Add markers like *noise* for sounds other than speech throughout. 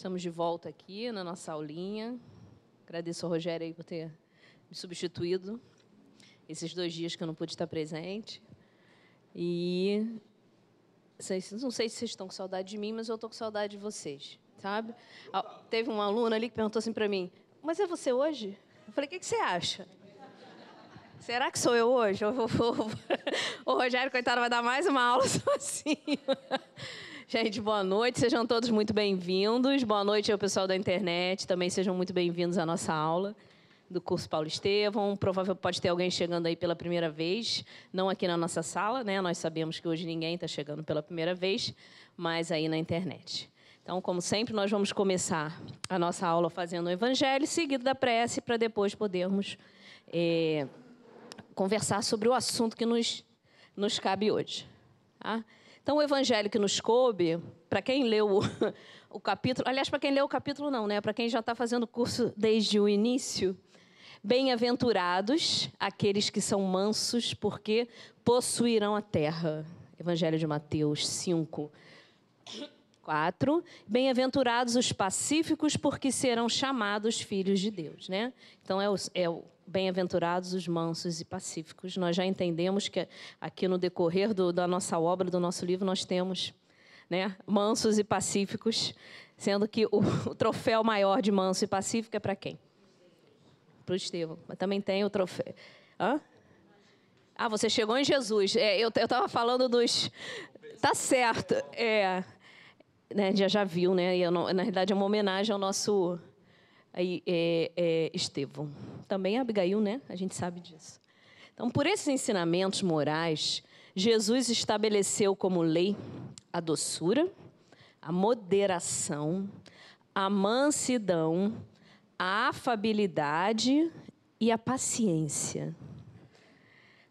Estamos de volta aqui na nossa aulinha. Agradeço ao Rogério aí por ter me substituído esses dois dias que eu não pude estar presente. E não sei se vocês estão com saudade de mim, mas eu estou com saudade de vocês, sabe? Teve uma aluna ali que perguntou assim para mim: Mas é você hoje? Eu falei: O que, que você acha? Será que sou eu hoje? *laughs* O Rogério, coitado, vai dar mais uma aula *laughs* sozinho. *laughs* Gente, boa noite, sejam todos muito bem-vindos. Boa noite ao pessoal da internet, também sejam muito bem-vindos à nossa aula do curso Paulo Estevão. Provavelmente pode ter alguém chegando aí pela primeira vez, não aqui na nossa sala, né? Nós sabemos que hoje ninguém está chegando pela primeira vez, mas aí na internet. Então, como sempre, nós vamos começar a nossa aula fazendo o Evangelho, seguido da prece, para depois podermos é, conversar sobre o assunto que nos, nos cabe hoje. Tá? Então, o evangelho que nos coube, para quem leu o, *laughs* capítulo, aliás, para quem leu o capítulo, não, né? Para quem já está fazendo o curso desde o início, bem-aventurados aqueles que são mansos, porque possuirão a terra. Evangelho de Mateus 5. 4. Bem-aventurados os pacíficos, porque serão chamados filhos de Deus. Né? Então, é o, é o bem-aventurados os mansos e pacíficos. Nós já entendemos que aqui no decorrer do, da nossa obra, do nosso livro, nós temos né, mansos e pacíficos, sendo que o, o troféu maior de manso e pacífico é para quem? Para o Estevão. Mas também tem o troféu. Hã? Ah, você chegou em Jesus. É, eu estava falando dos. Tá certo. É, né, já, já viu, né? Na realidade é uma homenagem ao nosso aí, é, é, Estevão. Também Abigail, né? A gente sabe disso. Então, por esses ensinamentos morais, Jesus estabeleceu como lei a doçura, a moderação, a mansidão, a afabilidade e a paciência.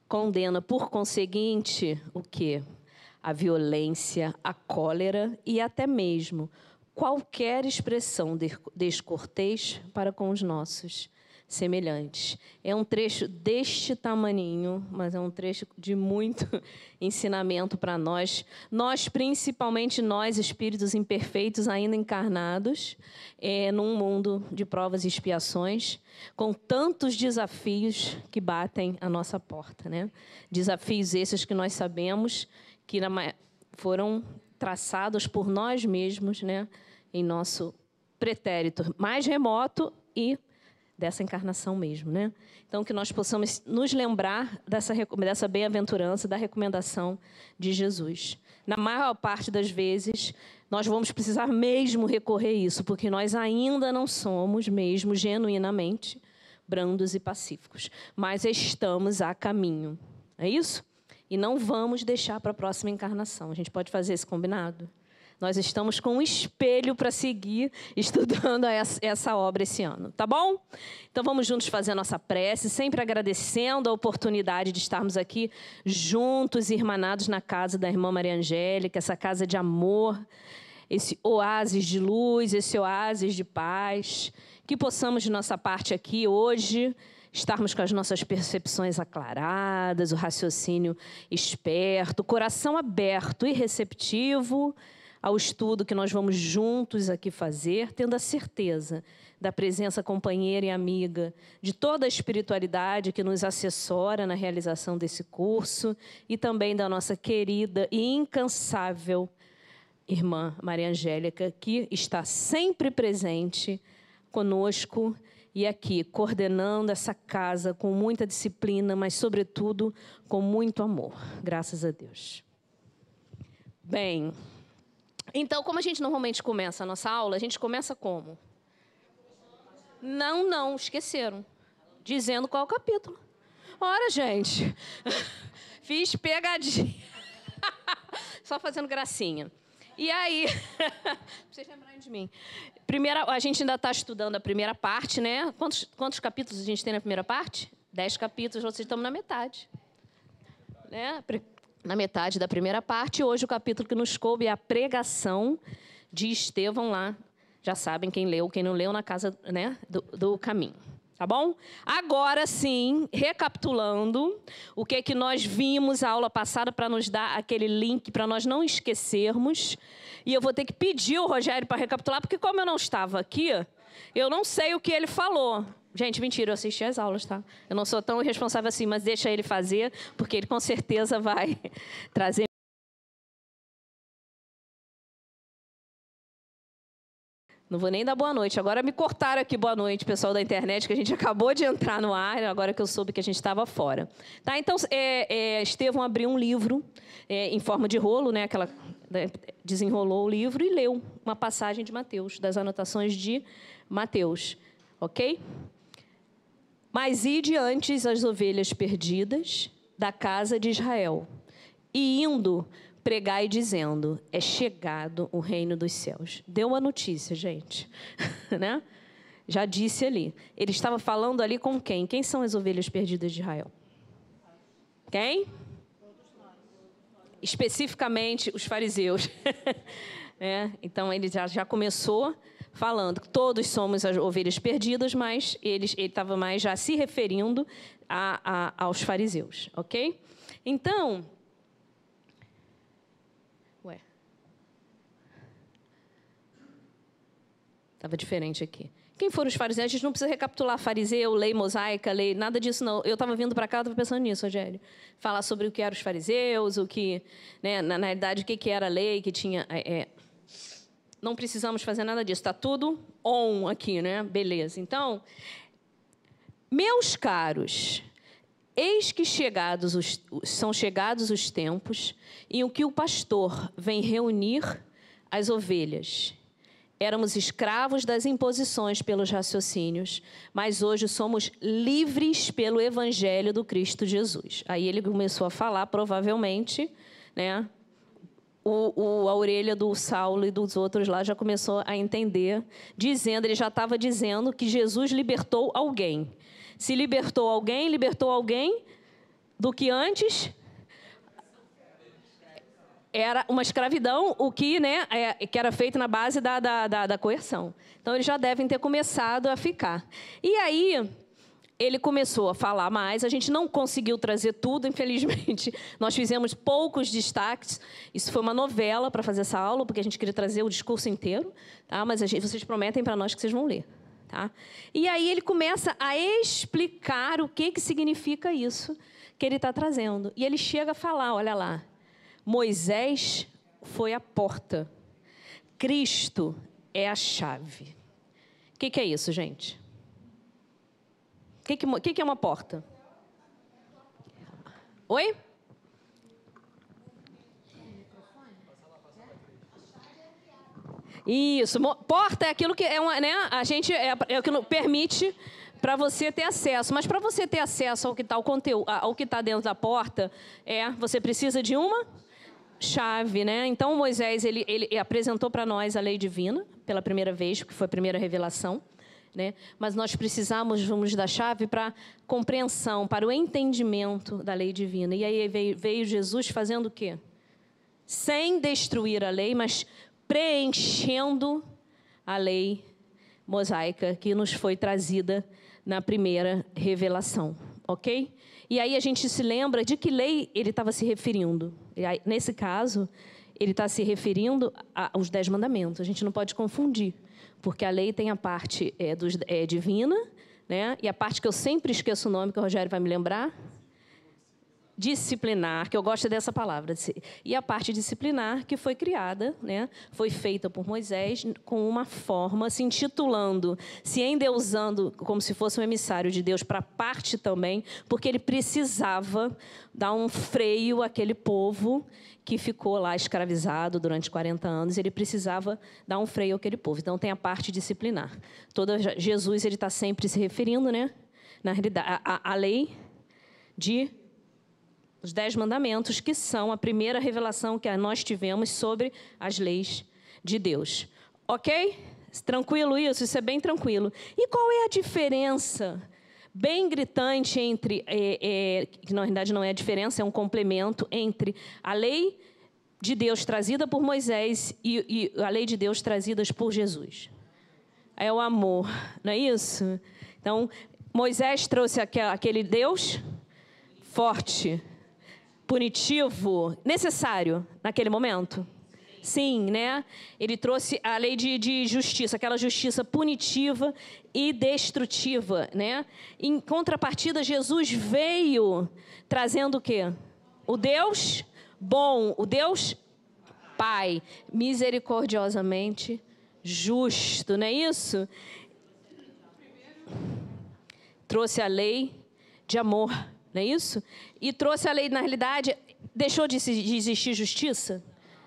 Condena, por conseguinte, o quê? A violência, a cólera e até mesmo qualquer expressão descortês para com os nossos semelhantes. É um trecho deste tamaninho, mas é um trecho de muito *laughs* ensinamento para nós. Nós, principalmente nós, espíritos imperfeitos, ainda encarnados, é, num mundo de provas e expiações, com tantos desafios que batem a nossa porta. Né? Desafios esses que nós sabemos que foram traçados por nós mesmos, né? em nosso pretérito mais remoto e dessa encarnação mesmo, né? Então que nós possamos nos lembrar dessa dessa bem-aventurança, da recomendação de Jesus. Na maior parte das vezes, nós vamos precisar mesmo recorrer a isso, porque nós ainda não somos mesmo genuinamente brandos e pacíficos, mas estamos a caminho. É isso? E não vamos deixar para a próxima encarnação. A gente pode fazer esse combinado? Nós estamos com um espelho para seguir *laughs* estudando essa obra esse ano, tá bom? Então vamos juntos fazer a nossa prece, sempre agradecendo a oportunidade de estarmos aqui juntos, irmanados na casa da irmã Maria Angélica, essa casa de amor, esse oásis de luz, esse oásis de paz. Que possamos, de nossa parte aqui hoje, estarmos com as nossas percepções aclaradas, o raciocínio esperto, o coração aberto e receptivo ao estudo que nós vamos juntos aqui fazer, tendo a certeza da presença companheira e amiga de toda a espiritualidade que nos assessora na realização desse curso e também da nossa querida e incansável irmã Maria Angélica, que está sempre presente conosco e aqui coordenando essa casa com muita disciplina, mas sobretudo com muito amor. Graças a Deus. Bem, então, como a gente normalmente começa a nossa aula, a gente começa como? Não, não, esqueceram. Dizendo qual é o capítulo. Ora, gente, *laughs* fiz pegadinha. *laughs* Só fazendo gracinha. E aí, *laughs* vocês lembrarem de mim. Primeira, a gente ainda está estudando a primeira parte, né? Quantos, quantos capítulos a gente tem na primeira parte? Dez capítulos, vocês estão na metade. Né? Na metade da primeira parte. Hoje o capítulo que nos coube é a pregação de Estevão lá. Já sabem quem leu, quem não leu na casa né, do, do caminho. Tá bom? Agora sim, recapitulando, o que é que nós vimos a aula passada para nos dar aquele link para nós não esquecermos. E eu vou ter que pedir o Rogério para recapitular, porque como eu não estava aqui, eu não sei o que ele falou. Gente, mentira, eu assisti as aulas, tá? Eu não sou tão irresponsável assim, mas deixa ele fazer, porque ele com certeza vai *laughs* trazer Não vou nem dar boa noite. Agora me cortaram aqui boa noite, pessoal da internet, que a gente *laughs* acabou de entrar no ar, agora que eu soube que a gente estava fora. Tá? Então, é, é, Estevão abriu um livro é, em forma de rolo, né? Aquela, né, desenrolou o livro e leu uma passagem de Mateus, das anotações de Mateus. Ok? Mas ide antes as ovelhas perdidas da casa de Israel, e indo pregai dizendo: é chegado o reino dos céus. Deu a notícia, gente, *laughs* né? Já disse ali. Ele estava falando ali com quem? Quem são as ovelhas perdidas de Israel? Quem? Especificamente os fariseus. *laughs* é, então ele já, já começou falando que todos somos as ovelhas perdidas, mas eles, ele estava mais já se referindo a, a, aos fariseus, ok? Então, Estava diferente aqui. Quem foram os fariseus? A gente não precisa recapitular fariseu, lei mosaica, lei, nada disso não. Eu estava vindo para cá, estava pensando nisso, Rogério. Falar sobre o que eram os fariseus, o que, né, na, na realidade, o que, que era a lei, que tinha. É, é não precisamos fazer nada disso. Está tudo on aqui, né? Beleza. Então, meus caros, eis que chegados os, são chegados os tempos em que o pastor vem reunir as ovelhas Éramos escravos das imposições pelos raciocínios, mas hoje somos livres pelo evangelho do Cristo Jesus. Aí ele começou a falar, provavelmente, né? O, o, a orelha do Saulo e dos outros lá já começou a entender, dizendo, ele já estava dizendo que Jesus libertou alguém. Se libertou alguém, libertou alguém do que antes era uma escravidão, o que, né, é, que era feito na base da, da, da, da coerção. Então, eles já devem ter começado a ficar. E aí, ele começou a falar mais. A gente não conseguiu trazer tudo, infelizmente. *laughs* Nós fizemos poucos destaques. Isso foi uma novela para fazer essa aula, porque a gente queria trazer o discurso inteiro. Tá? Mas gente, vocês prometem para nós que vocês vão ler. Tá? E aí ele começa a explicar o que, que significa isso que ele está trazendo. E ele chega a falar: olha lá, Moisés foi a porta, Cristo é a chave. O que, que, é isso, gente? O que, que, que é uma porta? Oi? Isso, porta é aquilo que é uma, né? A gente é, é o que permite para você ter acesso. Mas para você ter acesso ao que está ao que está dentro da porta, é você precisa de uma chave, né? Então Moisés ele, ele apresentou para nós a lei divina pela primeira vez, que foi a primeira revelação, né? Mas nós precisamos, vamos da chave para compreensão, para o entendimento da lei divina. E aí veio, veio Jesus fazendo o quê? Sem destruir a lei, mas preenchendo a lei mosaica que nos foi trazida na primeira revelação, ok? E aí a gente se lembra de que lei ele estava se referindo. Aí, nesse caso, ele está se referindo aos dez mandamentos. A gente não pode confundir, porque a lei tem a parte é, dos, é, divina, né? e a parte que eu sempre esqueço o nome, que o Rogério vai me lembrar, disciplinar, que eu gosto dessa palavra, e a parte disciplinar que foi criada, né, foi feita por Moisés com uma forma, se intitulando, se endeusando como se fosse um emissário de Deus para parte também, porque ele precisava dar um freio àquele povo que ficou lá escravizado durante 40 anos, ele precisava dar um freio àquele povo. Então tem a parte disciplinar. Toda Jesus ele está sempre se referindo, né, na realidade, a, a lei de os Dez Mandamentos, que são a primeira revelação que nós tivemos sobre as leis de Deus. Ok? Tranquilo isso? Isso é bem tranquilo. E qual é a diferença bem gritante entre, é, é, que na verdade não é a diferença, é um complemento entre a lei de Deus trazida por Moisés e, e a lei de Deus trazida por Jesus? É o amor, não é isso? Então, Moisés trouxe aquele Deus forte, punitivo, necessário naquele momento? Sim, né? Ele trouxe a lei de, de, justiça, aquela justiça punitiva e destrutiva, né? Em contrapartida, Jesus veio trazendo o quê? O Deus bom, o Deus Pai, misericordiosamente justo, não é isso? Trouxe a lei de amor, não é isso? E trouxe a lei, na realidade, deixou de, existir justiça?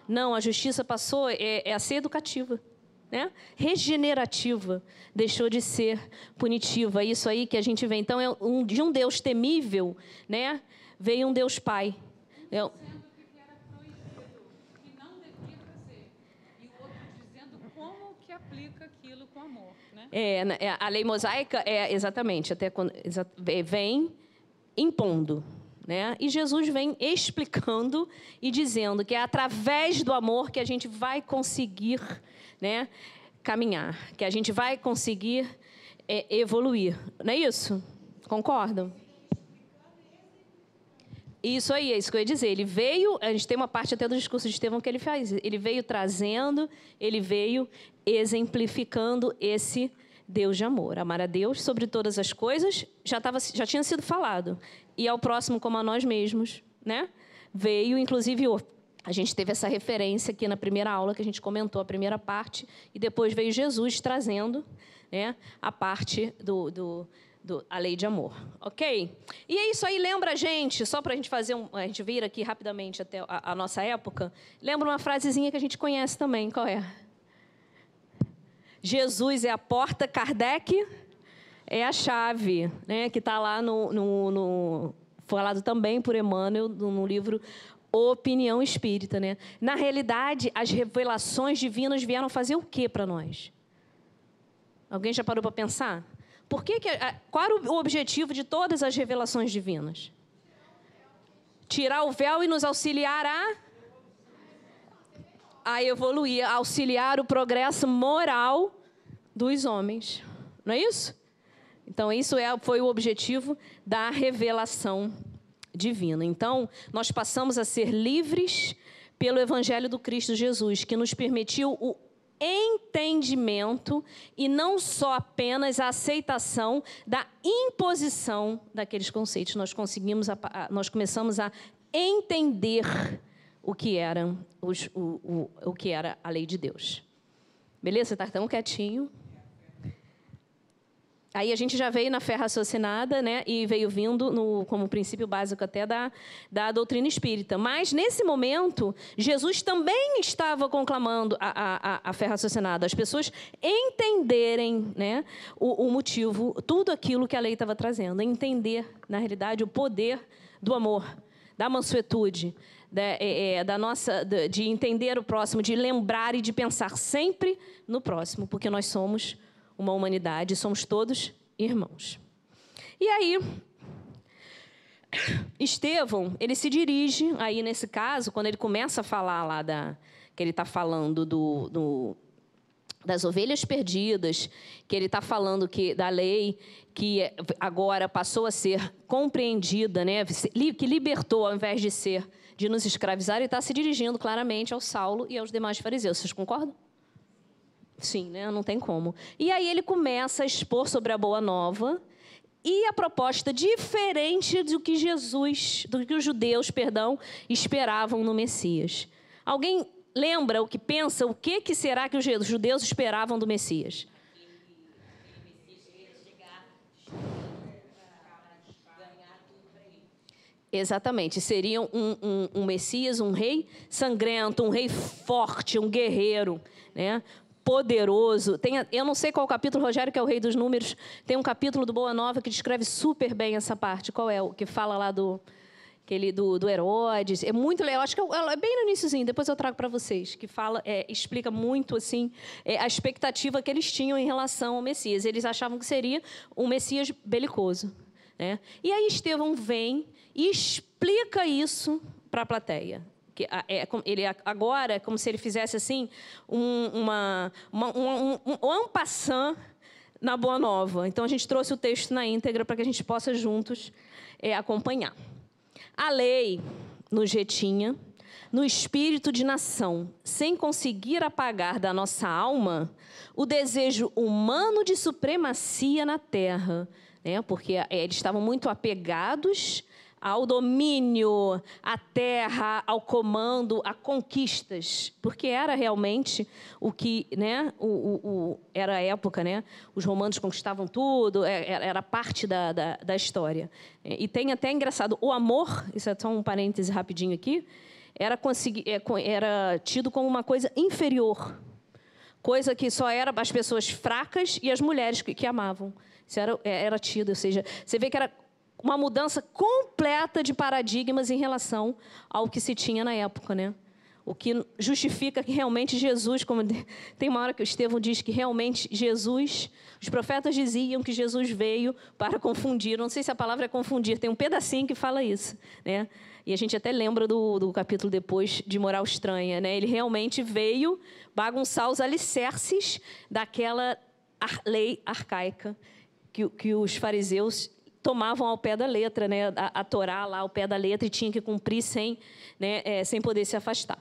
Não, a justiça passou é, é a ser educativa. Né? regenerativa, deixou de ser punitiva. É isso aí que a gente vê. Então, é um, de um Deus temível, né? veio um Deus Pai. É, É, né, é, a lei mosaica é exatamente até quando vem impondo, né? E Jesus vem explicando e dizendo que é através do amor que a gente vai conseguir, né, caminhar, que a gente vai conseguir é, evoluir, não é isso? Concordam? Isso aí, é isso que eu ia dizer. Ele veio, a gente tem uma parte até do discurso de Estevão que ele faz. Ele veio trazendo, ele veio exemplificando esse Deus de amor. Amar a Deus sobre todas as coisas já, tava, já tinha sido falado. E ao próximo como a nós mesmos, né? Veio, inclusive, a gente teve essa referência aqui na primeira aula que a gente comentou, a primeira parte, e depois veio Jesus trazendo né, a parte do, do, do, a lei de amor, ok? E é isso aí, lembra a gente, só para a gente fazer um, a gente vir aqui rapidamente até a, a nossa época, lembra uma frasezinha que a gente conhece também, qual é? Jesus é a porta, Kardec é a chave, né, que está lá no, no, no, falado também por Emmanuel no livro Opinião Espírita. Né? Na realidade, as revelações divinas vieram fazer o que para nós? Alguém já parou para pensar? Por que, que qual era o objetivo de todas as revelações divinas? Tirar o véu e nos auxiliar a a evoluir, a auxiliar o progresso moral dos homens. Não é isso? Então, isso é, foi o objetivo da revelação divina. Então, nós passamos a ser livres pelo Evangelho do Cristo Jesus, que nos permitiu o entendimento e não só apenas a aceitação da imposição daqueles conceitos. Nós conseguimos, nós começamos a entender o que era, os, o, o, o que era a lei de Deus. Beleza? Você está tão quietinho. Aí a gente já veio na fé raciocinada, né, e veio vindo no, como princípio básico até da, da doutrina espírita. Mas, nesse momento, Jesus também estava conclamando a, a, a fé raciocinada, as pessoas entenderem né, o, o motivo, tudo aquilo que a lei estava trazendo, entender, na realidade, o poder do amor, da mansuetude, da, é, é, da nossa, de, de entender o próximo, de lembrar e de pensar sempre no próximo, porque nós somos uma humanidade, somos todos irmãos. E aí, *coughs* Estevão, ele se dirige, aí nesse caso, quando ele começa a falar lá da. que ele está falando do, do, das ovelhas perdidas, que ele está falando que da lei que agora passou a ser compreendida, né, que libertou ao invés de ser de nos escravizar, ele está se dirigindo claramente ao Saulo e aos demais fariseus. Vocês concordam? Sim, né? Não tem como. E aí ele começa a expor sobre a boa nova e a proposta diferente do que Jesus, do que os judeus, perdão, esperavam no Messias. Alguém lembra o que pensa? O que, que será que os judeus esperavam do Messias? Exatamente. Seria um, um, um, Messias, um rei sangrento, um rei forte, um guerreiro. Né? poderoso. Tem, eu não sei qual capítulo, Rogério, que é o rei dos números, tem um capítulo do Boa Nova que descreve super bem essa parte. Qual é? O que fala lá do aquele do, do Herodes. É muito legal. Acho que é, é bem no iníciozinho, depois eu trago para vocês, que fala, é, explica muito assim é, a expectativa que eles tinham em relação ao Messias. Eles achavam que seria um Messias belicoso. Né? E aí Estevão vem e explica isso para a plateia que é, ele agora como se ele fizesse assim um, uma, uma um, um, um passant na Boa Nova. Então a gente trouxe o texto na íntegra para que a gente possa juntos é, acompanhar. A lei nos retinha no espírito de nação, sem conseguir apagar da nossa alma o desejo humano de supremacia na terra, né? porque é, eles estavam muito apegados ao domínio, à terra, ao comando, a conquistas, porque era realmente o que, né, o, o, o, era a época, né, os romanos conquistavam tudo, é, era parte da, da, da história. E tem até engraçado, o amor, isso é só um parêntese rapidinho aqui, era, é, era tido como uma coisa inferior, coisa que só era as pessoas fracas e as mulheres que, que amavam. Isso era, é, era tido, ou seja, você vê que era uma mudança completa de paradigmas em relação ao que se tinha na época, né? O que justifica que realmente Jesus, como *laughs* tem uma hora que o Estevão diz que realmente Jesus, os profetas diziam que Jesus veio para confundir. Não sei se a palavra é confundir, tem um pedacinho que fala isso, né? E a gente até lembra do, do capítulo depois de Moral Estranha, né? Ele realmente veio bagunçar os alicerces daquela lei arcaica que, que os fariseus tomavam ao pé da letra, né, a, a Torá lá ao pé da letra e tinha que cumprir sem, né, é, sem poder se afastar.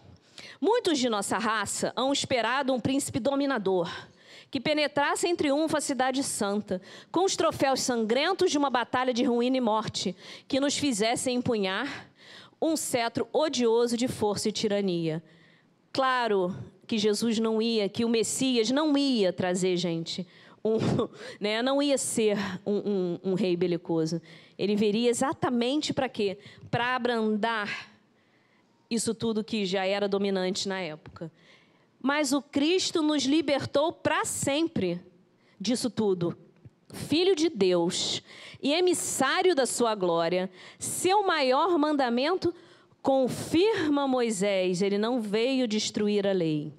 Muitos de nossa raça hão esperado um príncipe dominador que penetrasse em triunfo a cidade santa, com os troféus sangrentos de uma batalha de ruína e morte, que nos fizesse empunhar um cetro odioso de força e tirania. Claro que Jesus não ia, que o Messias não ia trazer, gente, um, *laughs* né, não ia ser um, um, um rei belicoso. Ele viria exatamente para quê? Para abrandar isso tudo que já era dominante na época. Mas o Cristo nos libertou para sempre disso tudo. Filho de Deus e emissário da sua glória, seu maior mandamento confirma Moisés, ele não veio destruir a lei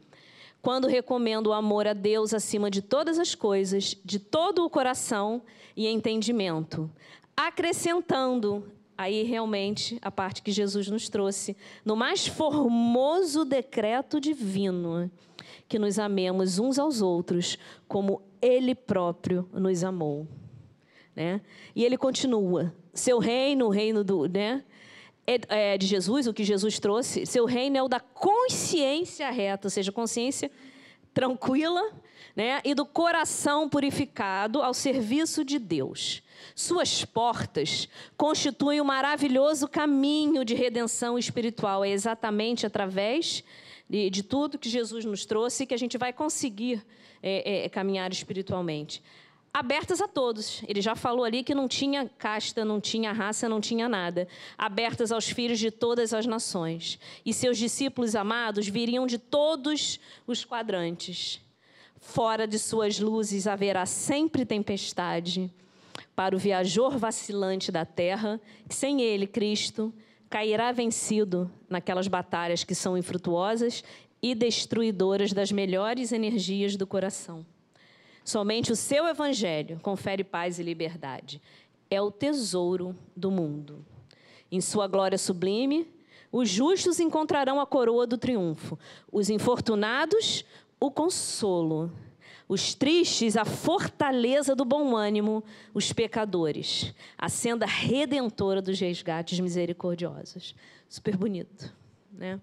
quando recomendo o amor a Deus acima de todas as coisas, de todo o coração e entendimento, acrescentando aí realmente a parte que Jesus nos trouxe, no mais formoso decreto divino, que nos amemos uns aos outros como Ele próprio nos amou. Né? E ele continua: seu reino, o reino do, né? É, é, de Jesus, o que Jesus trouxe, seu reino é o da consciência reta, ou seja, consciência tranquila, né, e do coração purificado ao serviço de Deus. Suas portas constituem um maravilhoso caminho de redenção espiritual. É exatamente através de, de tudo que Jesus nos trouxe que a gente vai conseguir é, é, caminhar espiritualmente abertas a todos. Ele já falou ali que não tinha casta, não tinha raça, não tinha nada. Abertas aos filhos de todas as nações. E seus discípulos amados viriam de todos os quadrantes. Fora de suas luzes haverá sempre tempestade. Para o viajor vacilante da terra, sem ele, Cristo, cairá vencido naquelas batalhas que são infrutuosas e destruidoras das melhores energias do coração. Somente o seu evangelho confere paz e liberdade. É o tesouro do mundo. Em sua glória sublime, os justos encontrarão a coroa do triunfo, os infortunados, o consolo, os tristes, a fortaleza do bom ânimo, os pecadores, a senda redentora dos resgates misericordiosos. Super bonito, né?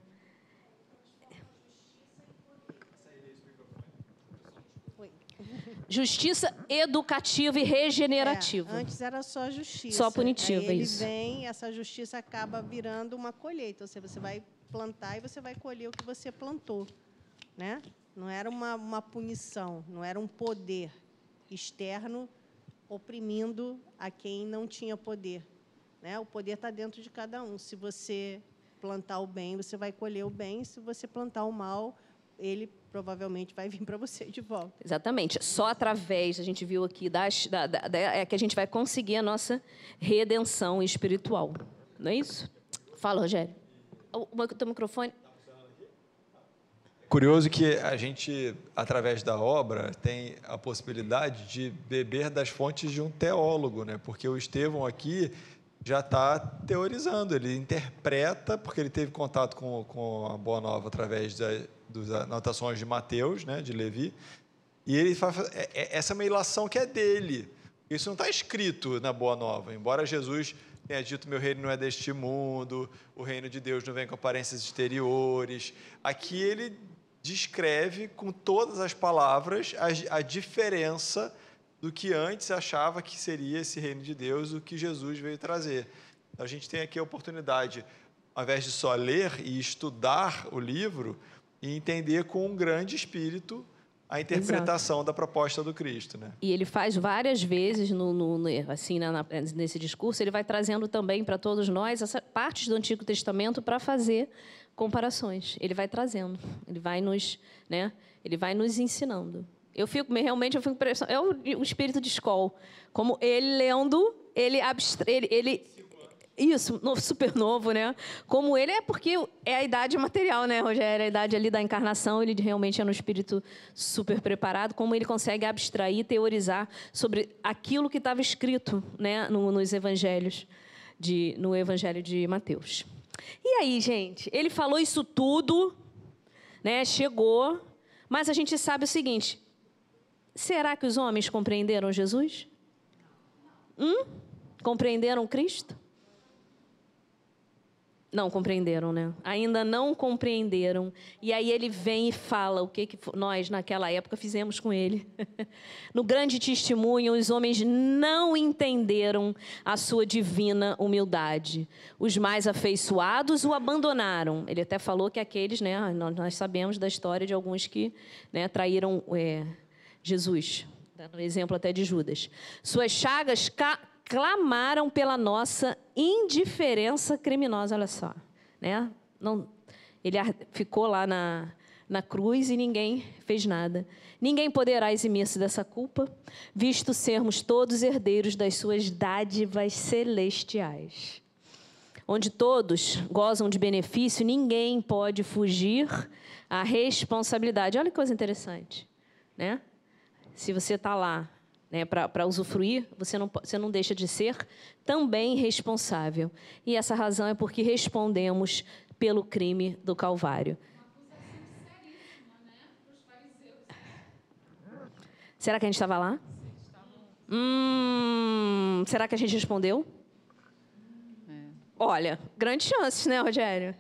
Justiça educativa e regenerativa. É, antes era só justiça. Só punitiva, Aí ele isso. vem, essa justiça acaba virando uma colheita. Ou seja, você vai plantar e você vai colher o que você plantou. Né? Não era uma, uma punição, não era um poder externo oprimindo a quem não tinha poder. Né? O poder está dentro de cada um. Se você plantar o bem, você vai colher o bem. Se você plantar o mal, ele provavelmente vai vir para você de volta. Exatamente. Só através, a gente viu aqui, das, da, da, da, é que a gente vai conseguir a nossa redenção espiritual. Não é isso? Fala, Rogério. O, o teu microfone. Curioso que a gente, através da obra, tem a possibilidade de beber das fontes de um teólogo, né? porque o Estevão aqui já está teorizando, ele interpreta, porque ele teve contato com, com a Boa Nova através da, das anotações de Mateus, né, de Levi, E ele fala, é, é, essa é uma ilação que é dele. Isso não está escrito na Boa Nova. Embora Jesus tenha dito: Meu reino não é deste mundo, o reino de Deus não vem com aparências exteriores. Aqui ele descreve com todas as palavras a, a diferença do que antes achava que seria esse reino de Deus, o que Jesus veio trazer. A gente tem aqui a oportunidade, ao invés de só ler e estudar o livro, e entender com um grande espírito a interpretação Exato. da proposta do Cristo, né? E ele faz várias vezes no, no assim na, nesse discurso, ele vai trazendo também para todos nós essa partes do Antigo Testamento para fazer comparações. Ele vai trazendo, ele vai nos, né? Ele vai nos ensinando. Eu fico realmente eu fico impressionado. É o, o espírito de escola, como ele lendo, ele abstra, ele, ele isso, *laughs* super novo, né? Como ele é porque é a idade material, né, Rogério? A idade ali da encarnação, ele realmente é no espírito super preparado. Como ele consegue abstrair, teorizar sobre aquilo que estava escrito, né, no, nos evangelhos, de, no Evangelho de Mateus. E aí, gente? Ele falou isso tudo, né? Chegou, mas a gente sabe o seguinte: será que os homens compreenderam Jesus? Hum? Compreenderam Cristo? Não compreenderam, né? Ainda não compreenderam. E aí ele vem e fala o que, que nós, naquela época, fizemos com ele. *laughs* no grande testemunho, os homens não entenderam a sua divina humildade. Os mais afeiçoados o abandonaram. Ele até falou que aqueles, né? Nós sabemos da história de alguns que né, traíram é, Jesus. Dando exemplo até de Judas. Suas chagas clamaram pela nossa indiferença criminosa, olha só, né? Não, ele ficou lá na, na cruz e ninguém fez nada. Ninguém poderá eximir-se dessa culpa, visto sermos todos herdeiros das suas dádivas celestiais. Onde todos gozam de benefício, ninguém pode fugir à responsabilidade. Olha que coisa interessante, né? Se você está lá né, para usufruir, você não, você não deixa de ser também responsável. E essa razão é porque respondemos pelo crime do Calvário. Será que a gente estava lá? Hum, será que a gente respondeu? É. Olha, grandes chances, né, Rogério?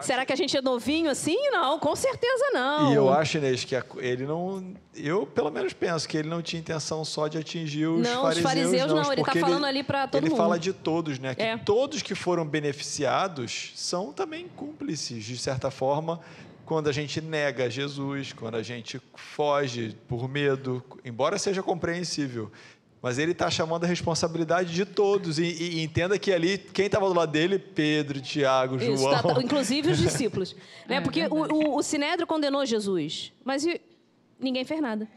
Será que a gente é novinho assim? Não, com certeza não. E eu acho, Inês, que ele não. Eu, pelo menos, penso que ele não tinha intenção só de atingir os não, fariseus. Os fariseus, não, não ele está falando ali para todo ele mundo. Ele fala de todos, né? Que é. todos que foram beneficiados são também cúmplices, de certa forma, quando a gente nega Jesus, quando a gente foge por medo, embora seja compreensível. Mas ele está chamando a responsabilidade de todos. E, e, entenda que ali, quem estava do lado dele? Pedro, Tiago, João. Isso, tá, tá, *laughs* inclusive os discípulos. né? É, Porque o, o, o Sinédrio condenou Jesus, mas ninguém fez nada.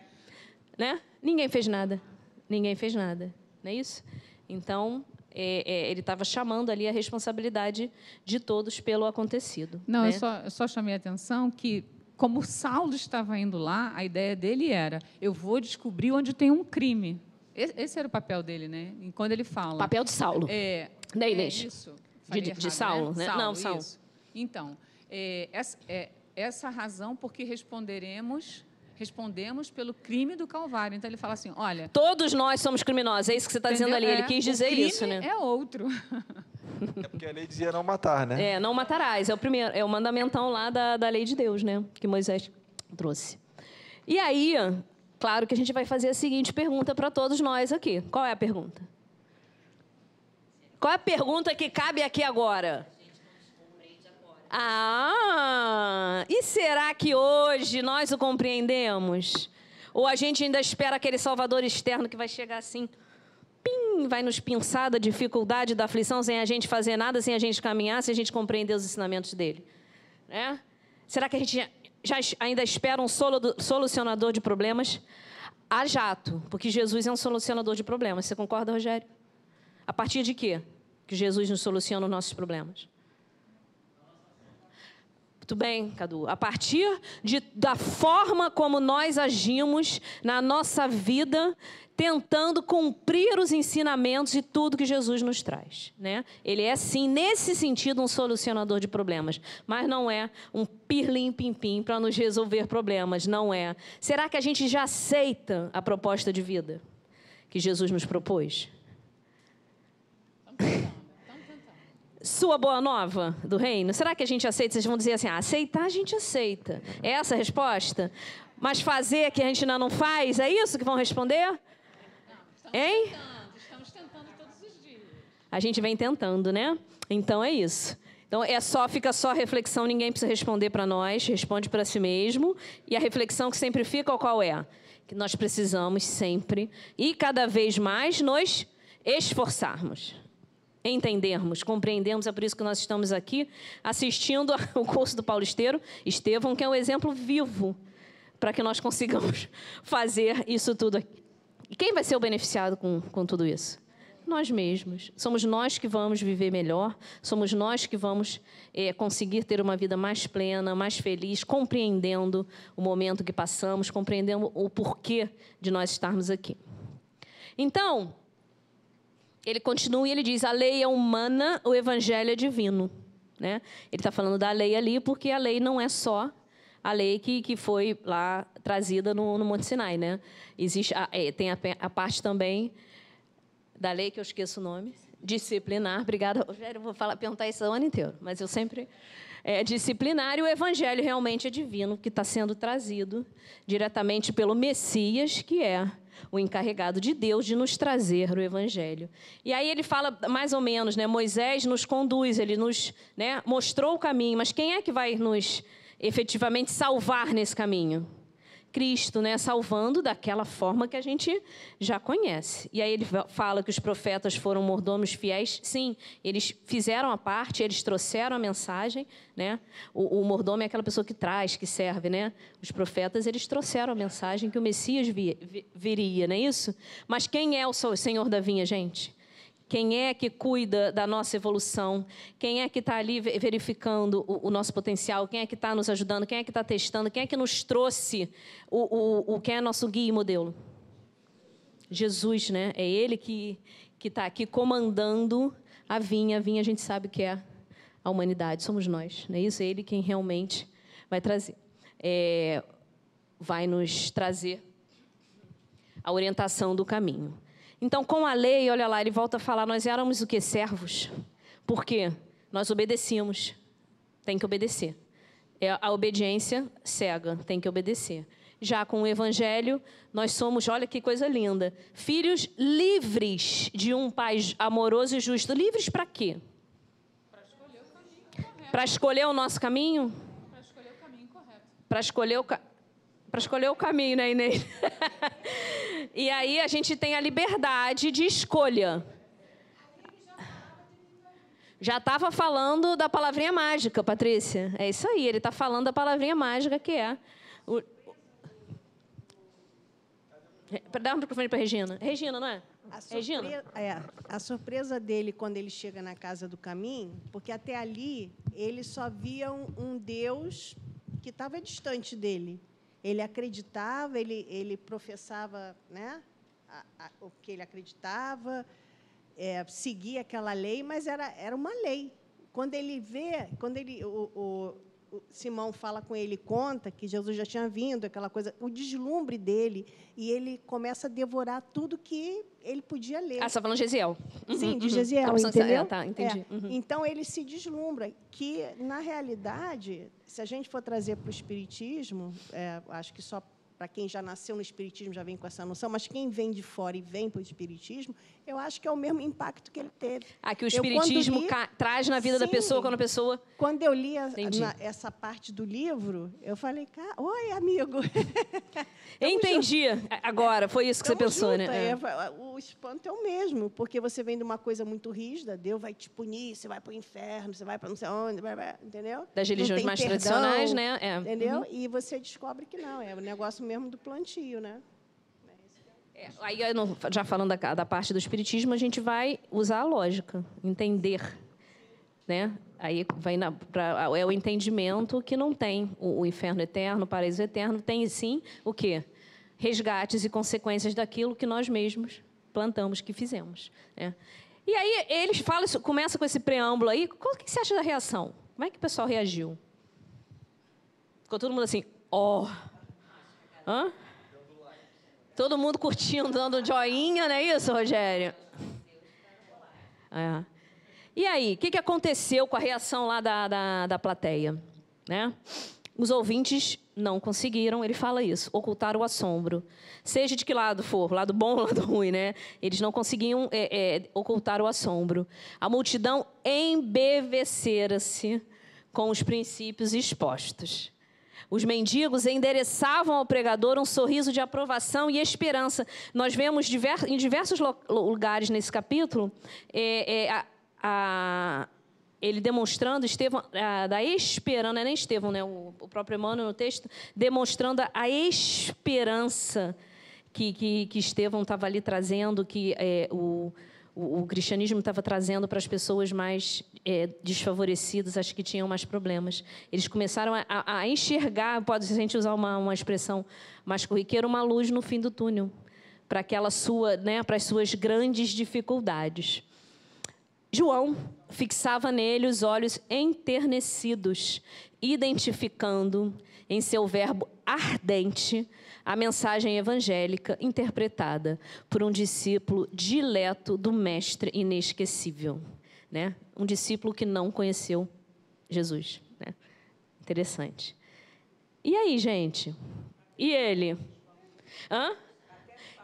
Né? Ninguém fez nada. Ninguém fez nada. Não é isso? Então, é, é, ele estava chamando ali a responsabilidade de todos pelo acontecido. Não, né? eu, só, eu só chamei a atenção que, como Saulo estava indo lá, a ideia dele era: eu vou descobrir onde tem um crime. Esse era o papel dele, né? Quando ele fala. Papel de Saulo. É, da Inês. É isso. De, errado, de, Saulo, né? né? Saulo, Não, Saulo. Isso. Então, é, essa, é, essa razão porque responderemos respondemos pelo crime do Calvário. Então ele fala assim, olha... Todos nós somos criminosos, é isso que você está dizendo ali. Ele é, quis dizer isso, né? é outro. É porque a lei dizia não matar, né? É, não matarás. É o primeiro, é o mandamentão lá da, da lei de Deus, né? Que Moisés trouxe. E aí, Claro que a gente vai fazer a seguinte pergunta para todos nós aqui. Qual é a pergunta? Qual é a pergunta que cabe aqui agora? Ah, e será que hoje nós o compreendemos? Ou a gente ainda espera aquele Salvador externo que vai chegar assim, pim, vai nos pinçar da dificuldade, da aflição, sem a gente fazer nada, sem a gente caminhar, sem a gente compreender os ensinamentos dele? Né? Será que a gente já ainda espera um solucionador de problemas a jato, porque Jesus é um solucionador de problemas. Você concorda, Rogério? A partir de quê que Jesus nos soluciona os nossos problemas? Muito bem, Cadu. A partir de, da forma como nós agimos na nossa vida, tentando cumprir os ensinamentos e tudo que Jesus nos traz. Né? Ele é, sim, nesse sentido, um solucionador de problemas, mas não é um pirlim-pim-pim para nos resolver problemas, não é. Será que a gente já aceita a proposta de vida que Jesus nos propôs? Sua boa nova do reino? Será que a gente aceita? Vocês vão dizer assim: ah, aceitar a gente aceita. É essa a resposta? Mas fazer que a gente ainda não faz? É isso que vão responder? Hein? Estamos tentando todos os dias. A gente vem tentando, né? Então é isso. Então é só fica só reflexão, ninguém precisa responder para nós, responde para si mesmo. E a reflexão que sempre fica qual é? Que nós precisamos sempre e cada vez mais nos esforçarmos entendermos, compreendermos. É por isso que nós estamos aqui assistindo *laughs* o curso do Paulo Esteiro, Estevão, que é um exemplo vivo para que nós consigamos *laughs* fazer isso tudo aqui. E quem vai ser o beneficiado com, com tudo isso? Nós mesmos. Somos nós que vamos viver melhor, somos nós que vamos é, conseguir ter uma vida mais plena, mais feliz, compreendendo o momento que passamos, compreendendo o porquê de nós estarmos aqui. Então, ele continua e ele diz: a lei é humana, o evangelho é divino. Né? Ele está falando da lei ali porque a lei não é só a lei que, que foi lá trazida no, no Monte Sinai. Né? Existe a, é, tem a, a, parte também da lei que eu esqueço o nome, disciplinar. Obrigada, Rogério. Eu vou falar, perguntar isso o ano inteiro, mas eu sempre. É disciplinar e o evangelho realmente é divino, que está sendo trazido diretamente pelo Messias, que é o encarregado de Deus de nos trazer o Evangelho. E aí ele fala mais ou menos, né? Moisés nos conduz, ele nos né, mostrou o caminho, mas quem é que vai nos efetivamente salvar nesse caminho? Cristo, né, salvando daquela forma que a gente já conhece. E aí ele fala que os profetas foram mordomos fiéis. Sim, eles fizeram a parte, eles trouxeram a mensagem, né? O, o mordomo é aquela pessoa que traz, que serve, né? Os profetas, eles trouxeram a mensagem que o Messias vi, vi, viria, não é isso? Mas quem é o Senhor da vinha, gente? Quem é que cuida da nossa evolução? Quem é que está ali verificando o, o, nosso potencial? Quem é que está nos ajudando? Quem é que está testando? Quem é que nos trouxe o, o, o é nosso guia e modelo? Jesus, né? É Ele que que está aqui comandando a vinha. A vinha a gente sabe que é a humanidade, somos nós, não é isso? É Ele quem realmente vai trazer, é, vai nos trazer a orientação do caminho. Então, com a lei, olha lá, ele volta a falar: nós éramos o que? Servos. Por quê? Nós obedecíamos. Tem que obedecer. É a obediência cega, tem que obedecer. Já com o evangelho, nós somos, olha que coisa linda, filhos livres de um pai amoroso e justo. Livres para quê? Para escolher o nosso caminho? Para escolher o caminho correto. Para escolher o caminho para escolher o caminho, né, Inês? *laughs* e aí a gente tem a liberdade de escolha. Já estava falando da palavrinha mágica, Patrícia. É isso aí, ele está falando da palavrinha mágica que é. O... Dá um microfone para Regina. Regina, não é? A Regina? É, a surpresa dele quando ele chega na casa do caminho, porque até ali ele só via um, um Deus que estava distante dele. Ele acreditava, ele, ele professava né, a, a, o que ele acreditava, é, seguia aquela lei, mas era, era uma lei. Quando ele vê, quando ele, o, o, Simão fala com ele, conta que Jesus já tinha vindo, aquela coisa, o deslumbre dele, e ele começa a devorar tudo que ele podia ler. Ah, você está falando de Gesiel. Sim, de uhum. Gesiel, entendeu? É, tá, entendi. É. Uhum. Então, ele se deslumbra, que, na realidade, se a gente for trazer para o Espiritismo, é, acho que só para quem já nasceu no Espiritismo já vem com essa noção, mas quem vem de fora e vem para o Espiritismo, eu acho que é o mesmo impacto que ele teve. Ah, que o Espiritismo li, traz na vida sim, da pessoa quando a pessoa. Quando eu li a, na, essa parte do livro, eu falei, oi, amigo. *laughs* Entendi. Junto. Agora, foi isso que Tamo você pensou, junto. né? É. O espanto é o mesmo, porque você vem de uma coisa muito rígida, Deus vai te punir, você vai para o inferno, você vai para não sei onde, entendeu? Das religiões mais perdão, tradicionais, né? É. Entendeu? Uhum. E você descobre que não, é o negócio mesmo do plantio, né? É, aí, já falando da, da parte do espiritismo, a gente vai usar a lógica, entender né? Aí vai na, pra, é o entendimento que não tem o, o inferno eterno, o paraíso eterno, tem sim o quê? Resgates e consequências daquilo que nós mesmos plantamos, que fizemos. Né? E aí eles falam, começa com esse preâmbulo aí. O que você acha da reação? Como é que o pessoal reagiu? Ficou todo mundo assim, ó. Oh. Hã? Todo mundo curtindo, dando joinha, não é isso, Rogério? É. E aí, o que, que aconteceu com a reação lá da, da, da plateia? Né? Os ouvintes não conseguiram, ele fala isso, ocultar o assombro. Seja de que lado for, lado bom ou lado ruim, né? Eles não conseguiam é, é, ocultar o assombro. A multidão embevecera-se com os princípios expostos. Os mendigos endereçavam ao pregador um sorriso de aprovação e esperança. Nós vemos em diversos lugares nesse capítulo é, é, a, a, ele demonstrando, Estevão, a, da esperança, não é nem Estevão, né, o, o próprio Emmanuel no texto, demonstrando a esperança que, que, que Estevão estava ali trazendo, que é, o, o, o, cristianismo estava trazendo para as pessoas mais é, desfavorecidas, as que tinham mais problemas. Eles começaram a, a enxergar, pode a gente usar uma, uma expressão mais corriqueira, uma luz no fim do túnel, para aquela sua, né, para as suas grandes dificuldades. João fixava nele os olhos enternecidos, identificando em seu verbo ardente a mensagem evangélica interpretada por um discípulo dileto do mestre inesquecível, né? Um discípulo que não conheceu Jesus, né? Interessante. E aí, gente? E ele? Hã?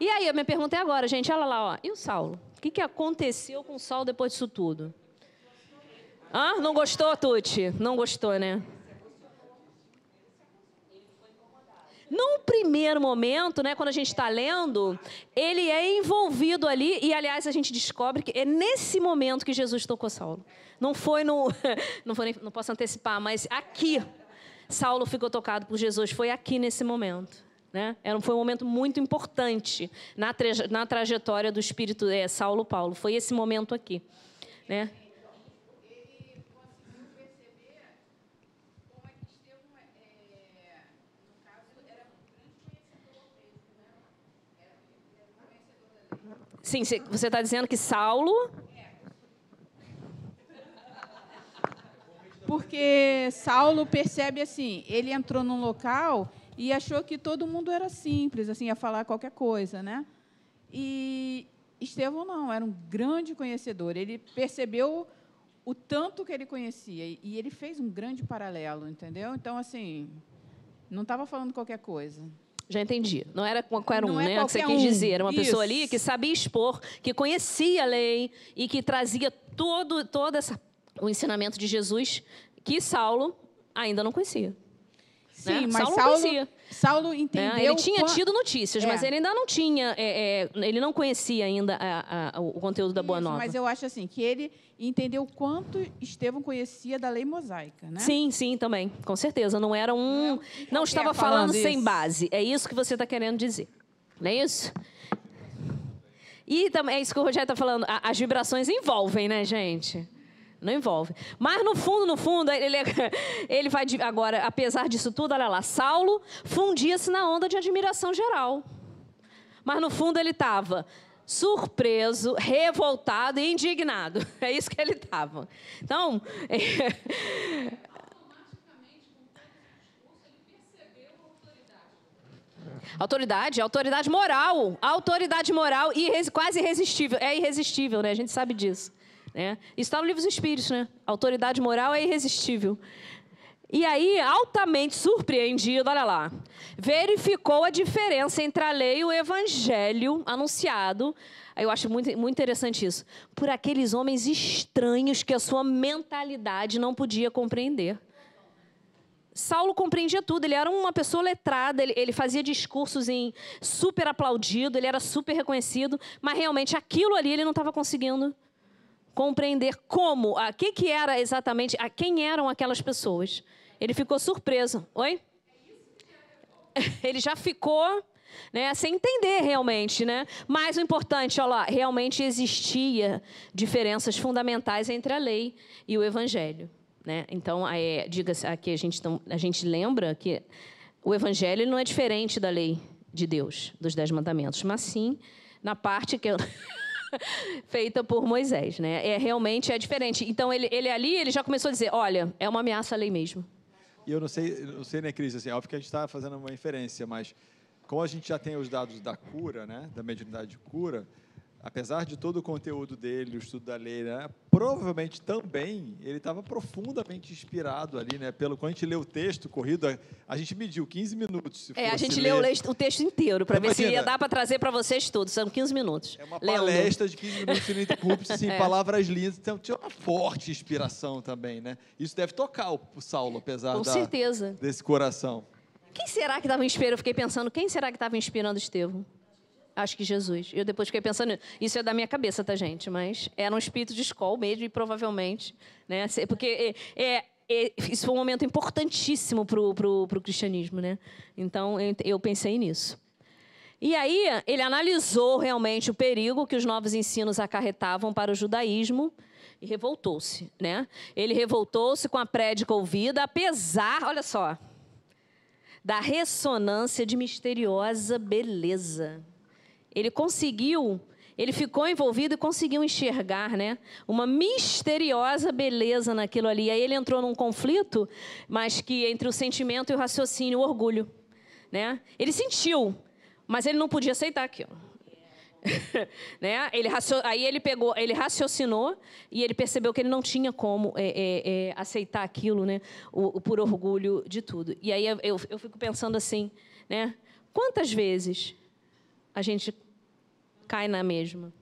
E aí, a minha pergunta é agora, gente, olha lá, ó. E o Saulo? O que, que aconteceu com o Saulo depois disso tudo? Hã? Não gostou, Tuti? Não gostou, né? Num primeiro momento, né, quando a gente está lendo, ele é envolvido ali, e aliás a gente descobre que é nesse momento que Jesus tocou Saulo. Não foi no. *laughs* Não, foi, não posso antecipar, mas aqui Saulo ficou tocado por Jesus, foi aqui nesse momento. Né? Era, foi um momento muito importante na, na trajetória do espírito é, Saulo Paulo. Foi esse momento aqui. Né? Sim, você está dizendo que Saulo. Porque Saulo percebe assim, ele entrou num local e achou que todo mundo era simples, assim, ia falar qualquer coisa, né? E Estevão não, era um grande conhecedor. Ele percebeu o tanto que ele conhecia e ele fez um grande paralelo, entendeu? Então, assim, não estava falando qualquer coisa. Já entendi. Não era qualquer um, não é né? É que você quis dizer. Era uma Isso. pessoa ali que sabia expor, que conhecia a lei e que trazia todo, todo essa, o ensinamento de Jesus que Saulo ainda não conhecia. Sim, né? mas Saulo, Saulo, conhecia. Saulo entendeu. É, ele tinha tido notícias, é. mas ele ainda não tinha, é, é, ele não conhecia ainda a, a, o conteúdo da Boa Nova. Mas eu acho assim que ele entendeu quanto Estevão conhecia da lei mosaica, né? Sim, sim, também, com certeza. Não era um, não, não estava falando, falando sem base. É isso que você está querendo dizer, não é isso? E também é isso que o Rogério está falando. As vibrações envolvem, né, gente? Não envolve. Mas no fundo, no fundo, ele, ele vai. Agora, apesar disso tudo, olha lá, Saulo fundia-se na onda de admiração geral. Mas no fundo ele estava surpreso, revoltado e indignado. *laughs* É isso que ele estava. Então. *laughs* É... Autoridade, autoridade moral, autoridade moral e quase irresistível. É irresistível, né? A gente sabe disso. Né? Está no livro dos Espíritos, né? Autoridade moral é irresistível. E aí, altamente surpreendido, olha lá, verificou a diferença entre a lei e o evangelho anunciado. Eu acho muito, muito interessante isso. Por aqueles homens estranhos que a sua mentalidade não podia compreender. Saulo compreendia tudo, ele era uma pessoa letrada, ele, ele, fazia discursos em super aplaudido, ele era super reconhecido, mas realmente aquilo ali ele não estava conseguindo compreender como, a que, que era exatamente, a quem eram aquelas pessoas. Ele ficou surpreso. Oi? *laughs* Ele já ficou né? Sem entender realmente, né? Mas o importante, olha lá, realmente existia diferenças fundamentais entre a lei e o evangelho, né? Então, é, diga-se aqui a gente a gente lembra que o evangelho não é diferente da lei de Deus, dos dez mandamentos, mas sim na parte que eu *laughs* *laughs* feita por Moisés, né? É realmente é diferente. Então ele, ele ali ele já começou a dizer, olha, é uma ameaça à lei mesmo. E eu não sei, não sei, né, Cris, assim, óbvio que a gente está fazendo uma inferência, mas como a gente já tem os dados da cura, né, da mediunidade de cura, apesar de todo o conteúdo dele, o estudo da lei, né, provavelmente também ele estava profundamente inspirado ali, né? Pelo quando a gente lê o texto corrido, a, gente mediu 15 minutos. é, a gente leu o texto inteiro para ver se ia dar para trazer para vocês tudo. São 15 minutos. É uma lendo. palestra de 15 minutos ininterruptos, assim, *laughs* é. palavras lindas. Então tinha uma forte inspiração também, né? Isso deve tocar o, o Saulo, apesar Com da, certeza. desse coração. Quem será que estava inspirando? Eu fiquei pensando, quem será que estava inspirando Estevão? Acho que Jesus. Eu depois fiquei pensando, isso é da minha cabeça, tá, gente? Mas era um espírito de escola mesmo, e provavelmente, né? Porque é, é, é isso foi um momento importantíssimo para o cristianismo, né? Então, eu, eu pensei nisso. E aí, ele analisou realmente o perigo que os novos ensinos acarretavam para o judaísmo e revoltou-se, né? Ele revoltou-se com a prédica ouvida, apesar, olha só, da ressonância de misteriosa beleza ele conseguiu, ele ficou envolvido e conseguiu enxergar, né, uma misteriosa beleza naquilo ali. Aí ele entrou num conflito, mas que entre o sentimento e o raciocínio, o orgulho, né? Ele sentiu, mas ele não podia aceitar aquilo. *laughs* né? ele aí ele pegou, ele raciocinou e ele percebeu que ele não tinha como é, é, é, aceitar aquilo, né? O, o, por orgulho de tudo. E aí eu, eu fico pensando assim, né? Quantas vezes a gente cai na mesma.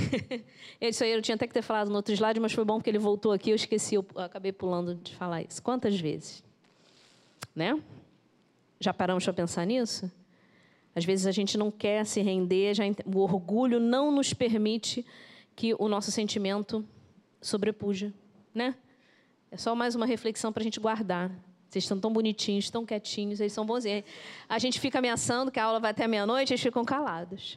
*laughs* isso aí eu tinha até que ter falado no outro slide, mas foi bom porque ele voltou aqui, eu esqueci, eu acabei pulando de falar isso. Quantas vezes? Né? Já paramos para pensar nisso? Às vezes a gente não quer se render, já, o orgulho não nos permite que o nosso sentimento sobrepuja, né? É só mais uma reflexão para a gente guardar. Vocês estão tão bonitinhos, tão quietinhos, eles são bons. A gente fica ameaçando que a aula vai até meia-noite, eles ficam calados.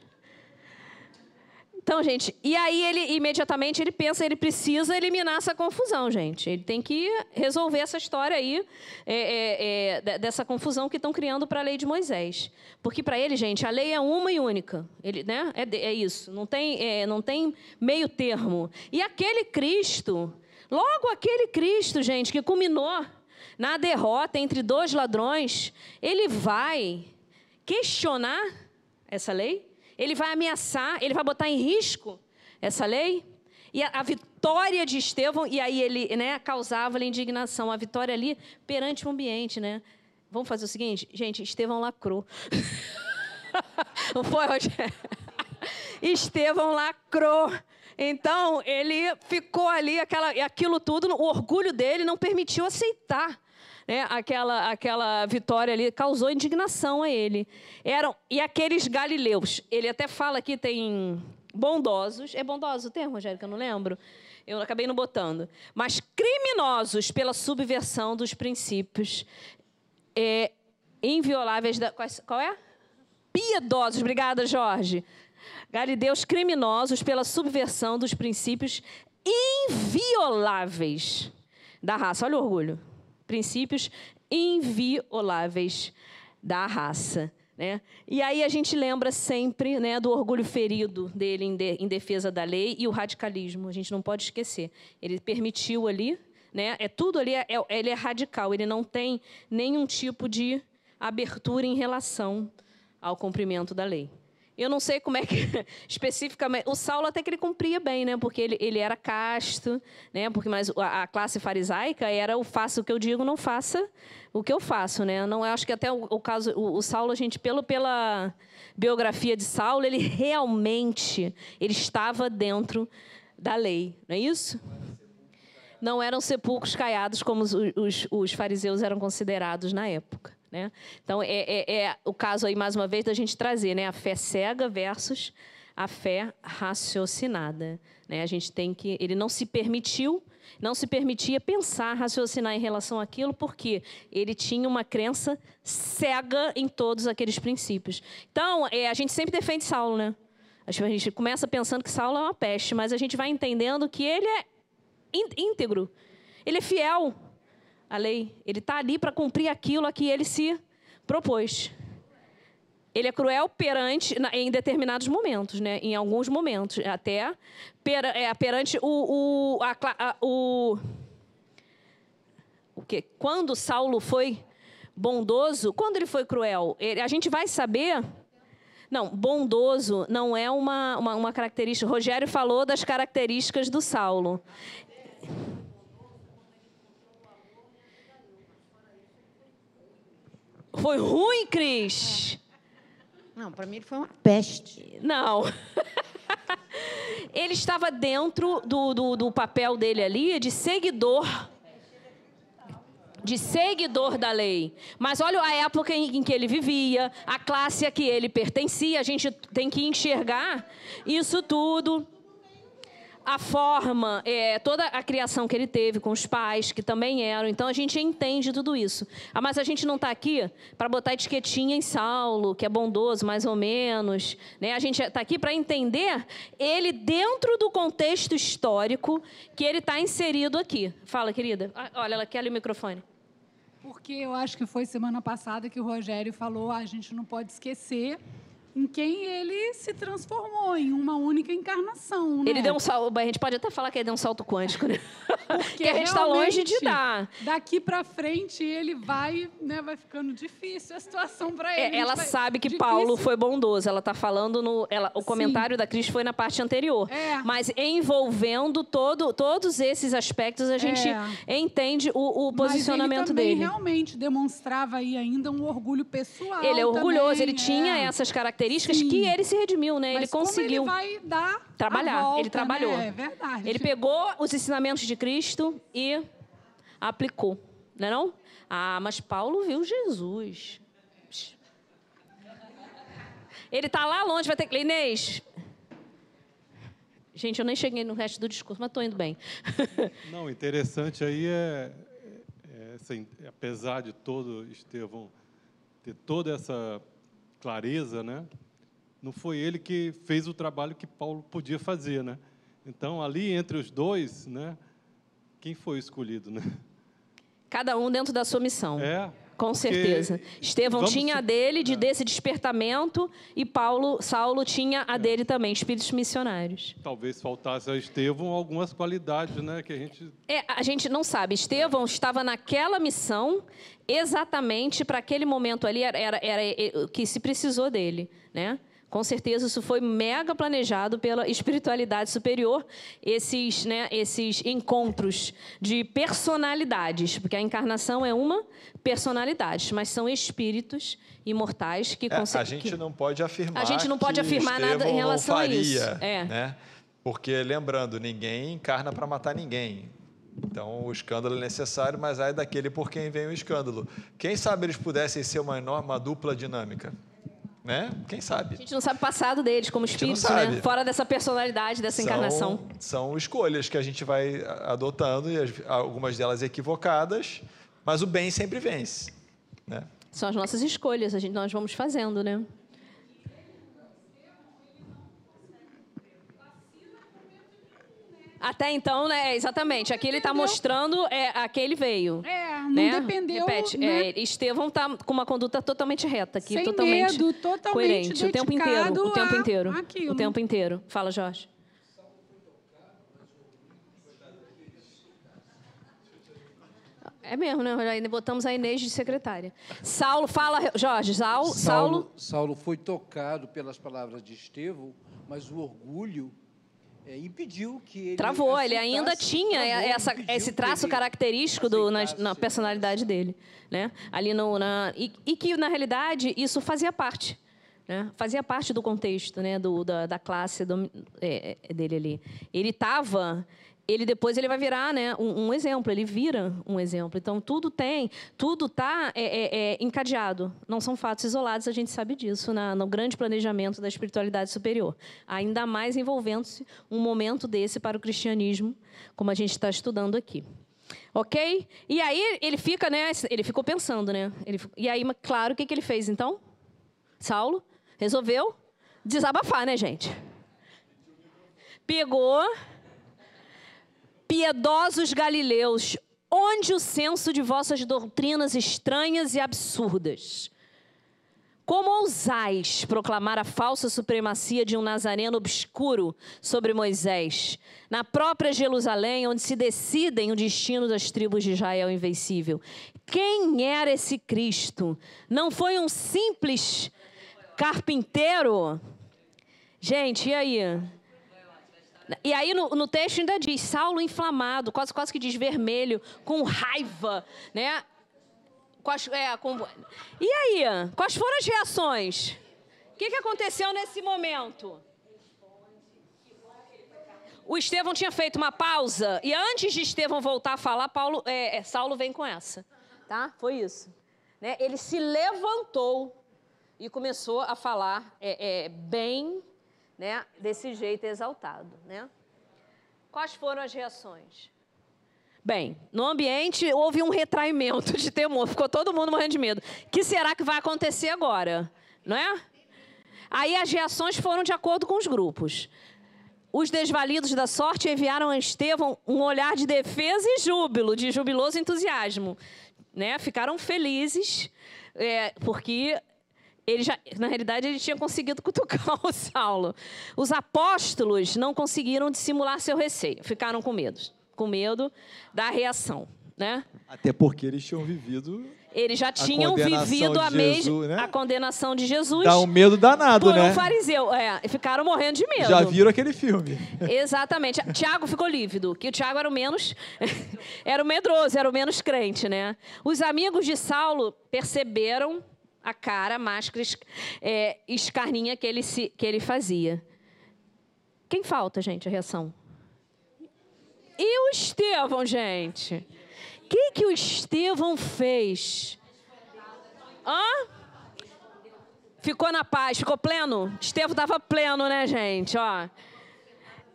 Então, gente, e aí ele imediatamente ele pensa, ele precisa eliminar essa confusão, gente. Ele tem que resolver essa história aí é, é, é, dessa confusão que estão criando para a lei de Moisés, porque para ele, gente, a lei é uma e única. Ele, né? É, é isso. Não tem, é, não tem meio termo. E aquele Cristo, logo aquele Cristo, gente, que culminou na derrota entre dois ladrões, ele vai questionar essa lei? Ele vai ameaçar, ele vai botar em risco essa lei? E a, a vitória de Estevão, e aí ele né, causava indignação, a vitória ali perante o ambiente, né? Vamos fazer o seguinte, gente, Estevão lacrou. *laughs* Não foi, Rogério? *laughs* Estevão lacrou. Então, ele ficou ali, aquela, aquilo tudo, o orgulho dele não permitiu aceitar né, aquela, aquela vitória ali causou indignação a ele. Eram e aqueles galileus, ele até fala que tem bondosos, é bondoso o termo, que eu não lembro. Eu acabei não botando. Mas criminosos pela subversão dos princípios é, invioláveis da. Qual é? Piedosos, obrigada, Jorge. Galileus criminosos pela subversão dos princípios invioláveis da raça. Olha o orgulho princípios invioláveis da raça. Né? E aí a gente lembra sempre né, do orgulho ferido dele em, de, em, defesa da lei e o radicalismo. A gente não pode esquecer. Ele permitiu ali, né, é tudo ali, é, é, ele é radical. Ele não tem nenhum tipo de abertura em relação ao cumprimento da lei. Eu não sei como é que *laughs* especificamente. O Saulo até que ele cumpria bem, né? Porque ele, ele era casto, né? Porque mas a, a, classe farisaica era o faça o que eu digo, não faça o que eu faço, né? Não acho que até o, o caso o, o, Saulo a gente pelo pela biografia de Saulo ele realmente ele estava dentro da lei, não é isso? Não eram sepulcros caiados como os, os, os fariseus eram considerados na época. Né? Então, é, é, é, o caso aí, mais uma vez, da gente trazer né, a fé cega versus a fé raciocinada. Né? A gente tem que. Ele não se permitiu, não se permitia pensar, raciocinar em relação àquilo, porque ele tinha uma crença cega em todos aqueles princípios. Então, é, a gente sempre defende Saulo, né? A gente começa pensando que Saulo é uma peste, mas a gente vai entendendo que ele é íntegro, ele é fiel à lei, ele está ali para cumprir aquilo a que ele se propôs. Ele é cruel perante em determinados momentos, né? Em alguns momentos, até per, é, perante o o, a, a, o o que? Quando Saulo foi bondoso, quando ele foi cruel, ele, a gente vai saber não, bondoso não é uma, uma, uma, característica. Rogério falou das características do Saulo. Foi ruim, Cris? Não, para mim ele foi uma peste. Não. *laughs* ele estava dentro do, do, do papel dele ali de seguidor de seguidor da lei. Mas olha a época em, em, que ele vivia, a classe a que ele pertencia, a gente tem que enxergar isso tudo a forma, é, toda a criação que ele teve com os pais, que também eram. Então a gente entende tudo isso. Ah, mas a gente não está aqui para botar etiquetinha em Saulo, que é bondoso, mais ou menos. Né? A gente está aqui para entender ele dentro do contexto histórico que ele está inserido aqui. Fala, querida. Ah, olha, ela quer ali o microfone. Porque eu acho que foi semana passada que o Rogério falou: ah, a gente não pode esquecer em quem ele se transformou em uma única encarnação. Né? Ele deu um salto, a gente pode até falar que ele deu um salto quântico, né? Porque *laughs* a gente está longe de dar. Daqui para frente ele vai, né, vai ficando difícil a situação para é, ele. É, ela sabe que difícil. Paulo foi bondoso. Ela está falando no, ela, o comentário Sim. da Cris foi na parte anterior. É. Mas envolvendo todo, todos esses aspectos a gente é. entende o, o posicionamento Mas ele dele. realmente demonstrava aí ainda um orgulho pessoal. Ele é orgulhoso. Também, ele tinha é. essas características características Sim. que ele se redimiu, né? Mas ele conseguiu ele vai dar trabalhar. Volta, ele trabalhou. Né? É verdade. Ele pegou os ensinamentos de Cristo e aplicou, não é não? Ah, mas Paulo viu Jesus. Ele está lá longe, vai ter que. Inês. Gente, eu nem cheguei no resto do discurso, mas estou indo bem. *laughs* Não, interessante aí é, é, é, apesar de todo Estevão ter toda essa clareza, né? Não foi ele que fez o trabalho que Paulo podia fazer, né? Então, ali entre os dois, né? Quem foi escolhido, né? Cada um dentro da sua missão. É. Com certeza. Estevão vamos... tinha a dele de é. desse despertamento e Paulo, Saulo tinha a é. dele também, espíritos missionários. Talvez faltasse a Estevão algumas qualidades, né, que a gente É, a gente não sabe. Estevão estava naquela missão exatamente para aquele momento ali era, era, era o que se precisou dele, né? Com certeza isso foi mega planejado pela espiritualidade superior, esses, né, esses encontros de personalidades, porque a encarnação é uma personalidade, mas são espíritos imortais que é, A gente que... não pode afirmar. A gente não pode afirmar nada em relação faria, a isso. É. Né? Porque lembrando, ninguém encarna para matar ninguém. Então, o escândalo é necessário, mas aí daquele por quem vem o escândalo. Quem sabe eles pudessem ser uma enorme, uma dupla dinâmica? Né? Quem sabe? A gente não sabe o passado deles como espíritos, né? Fora dessa personalidade, dessa são, encarnação. São escolhas que a gente vai adotando, e algumas delas equivocadas, mas o bem sempre vence. Né? São as nossas escolhas, a gente, nós vamos fazendo, né? Até então, né? Exatamente. Aqui ele está mostrando é, a que ele veio. É, não né? dependeu. Repete. Né? É, Estevão está com uma conduta totalmente reta aqui, Sem totalmente medo, totalmente coerente. O tempo inteiro. O tempo inteiro. Aquilo. O tempo inteiro. Fala, Jorge. É mesmo, né? Ainda botamos a Inês de secretária. Saulo, fala, Jorge. Saulo, Saulo, Saulo foi tocado pelas palavras de Estevão, mas o orgulho é, impediu que ele. Travou, ele ainda tinha travou, essa, esse traço característico do, na, na, personalidade dele. Né? Ali no, na, e, e, que, na realidade, isso fazia parte. Né? Fazia parte do contexto né? do, da, da classe do, é, é dele ali. Ele estava ele depois ele vai virar né, um, um exemplo, ele vira um exemplo. Então, tudo tem, tudo está é, é, é, encadeado. Não são fatos isolados, a gente sabe disso, na, no grande planejamento da espiritualidade superior. Ainda mais envolvendo-se um momento desse para o cristianismo, como a gente está estudando aqui. Ok? E aí ele fica, né? Ele ficou pensando, né? Ele, e aí, claro, o que, que ele fez então? Saulo resolveu desabafar, né, gente? Pegou piedosos galileus, onde o senso de vossas doutrinas estranhas e absurdas? Como ousais proclamar a falsa supremacia de um nazareno obscuro sobre Moisés, na própria Jerusalém, onde se decidem o destino das tribos de Israel invencível? Quem era esse Cristo? Não foi um simples carpinteiro? Gente, e aí? E aí no, no, texto ainda diz, Saulo inflamado, quase, quase que diz vermelho, com raiva, né? Quais, é, com... E aí, quais foram as reações? O que, que aconteceu nesse momento? O Estevão tinha feito uma pausa, e antes de Estevão voltar a falar, Paulo, é, é, Saulo vem com essa. Tá? Foi isso. Né? Ele se levantou e começou a falar é, é bem né, desse jeito exaltado. Né? Quais foram as reações? Bem, no ambiente houve um retraimento de temor, ficou todo mundo morrendo de medo. O que será que vai acontecer agora? Não é? Aí as reações foram de acordo com os grupos. Os desvalidos da sorte enviaram a Estevão um olhar de defesa e júbilo, de jubiloso entusiasmo. Né? Ficaram felizes, é, porque ele já, na realidade, ele tinha conseguido cutucar *laughs* o Saulo. Os apóstolos não conseguiram dissimular seu receio, ficaram com medo, com medo da reação, né? Até porque eles tinham vivido eles já tinham vivido a mesma né? a condenação de Jesus. Dá um medo danado, por né? um fariseu, é, ficaram morrendo de medo. Já viram aquele filme? *laughs* Exatamente. Tiago ficou lívido, que o Tiago era o menos *laughs* era o medroso, era o menos crente, né? Os amigos de Saulo perceberam a cara, a máscara é, escarninha que ele, se, que ele fazia. Quem falta, gente, a reação? E o Estevão, gente? O que, que o Estevão fez? Hã? Ficou na paz, ficou pleno? Estevão estava pleno, né, gente? Ó,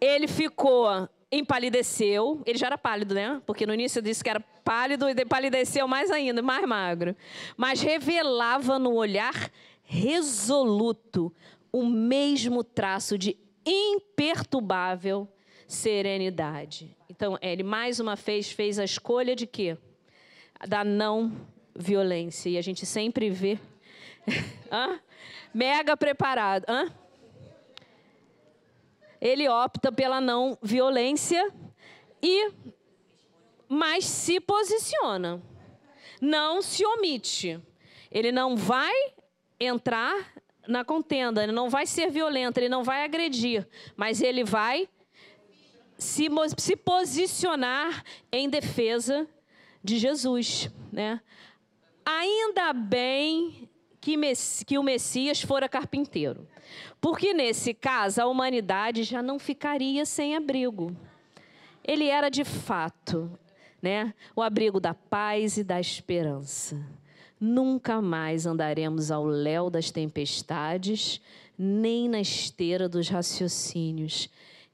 ele ficou empalideceu. Ele já era pálido, né? Porque no início disse que era pálido e empalideceu mais ainda, mais magro. Mas revelava no olhar resoluto o mesmo traço de imperturbável serenidade. Então, ele mais uma vez fez a escolha de quê? Da não violência. E a gente sempre vê. *laughs* Hã? Mega preparado. Hã? Ele opta pela não violência e mas se posiciona. Não se omite. Ele não vai entrar na contenda, ele não vai ser violento, ele não vai agredir, mas ele vai se, se posicionar em defesa de Jesus, né? Ainda bem que, que o Messias fora carpinteiro. Porque nesse caso a humanidade já não ficaria sem abrigo. Ele era de fato, né, o abrigo da paz e da esperança. Nunca mais andaremos ao léu das tempestades, nem na esteira dos raciocínios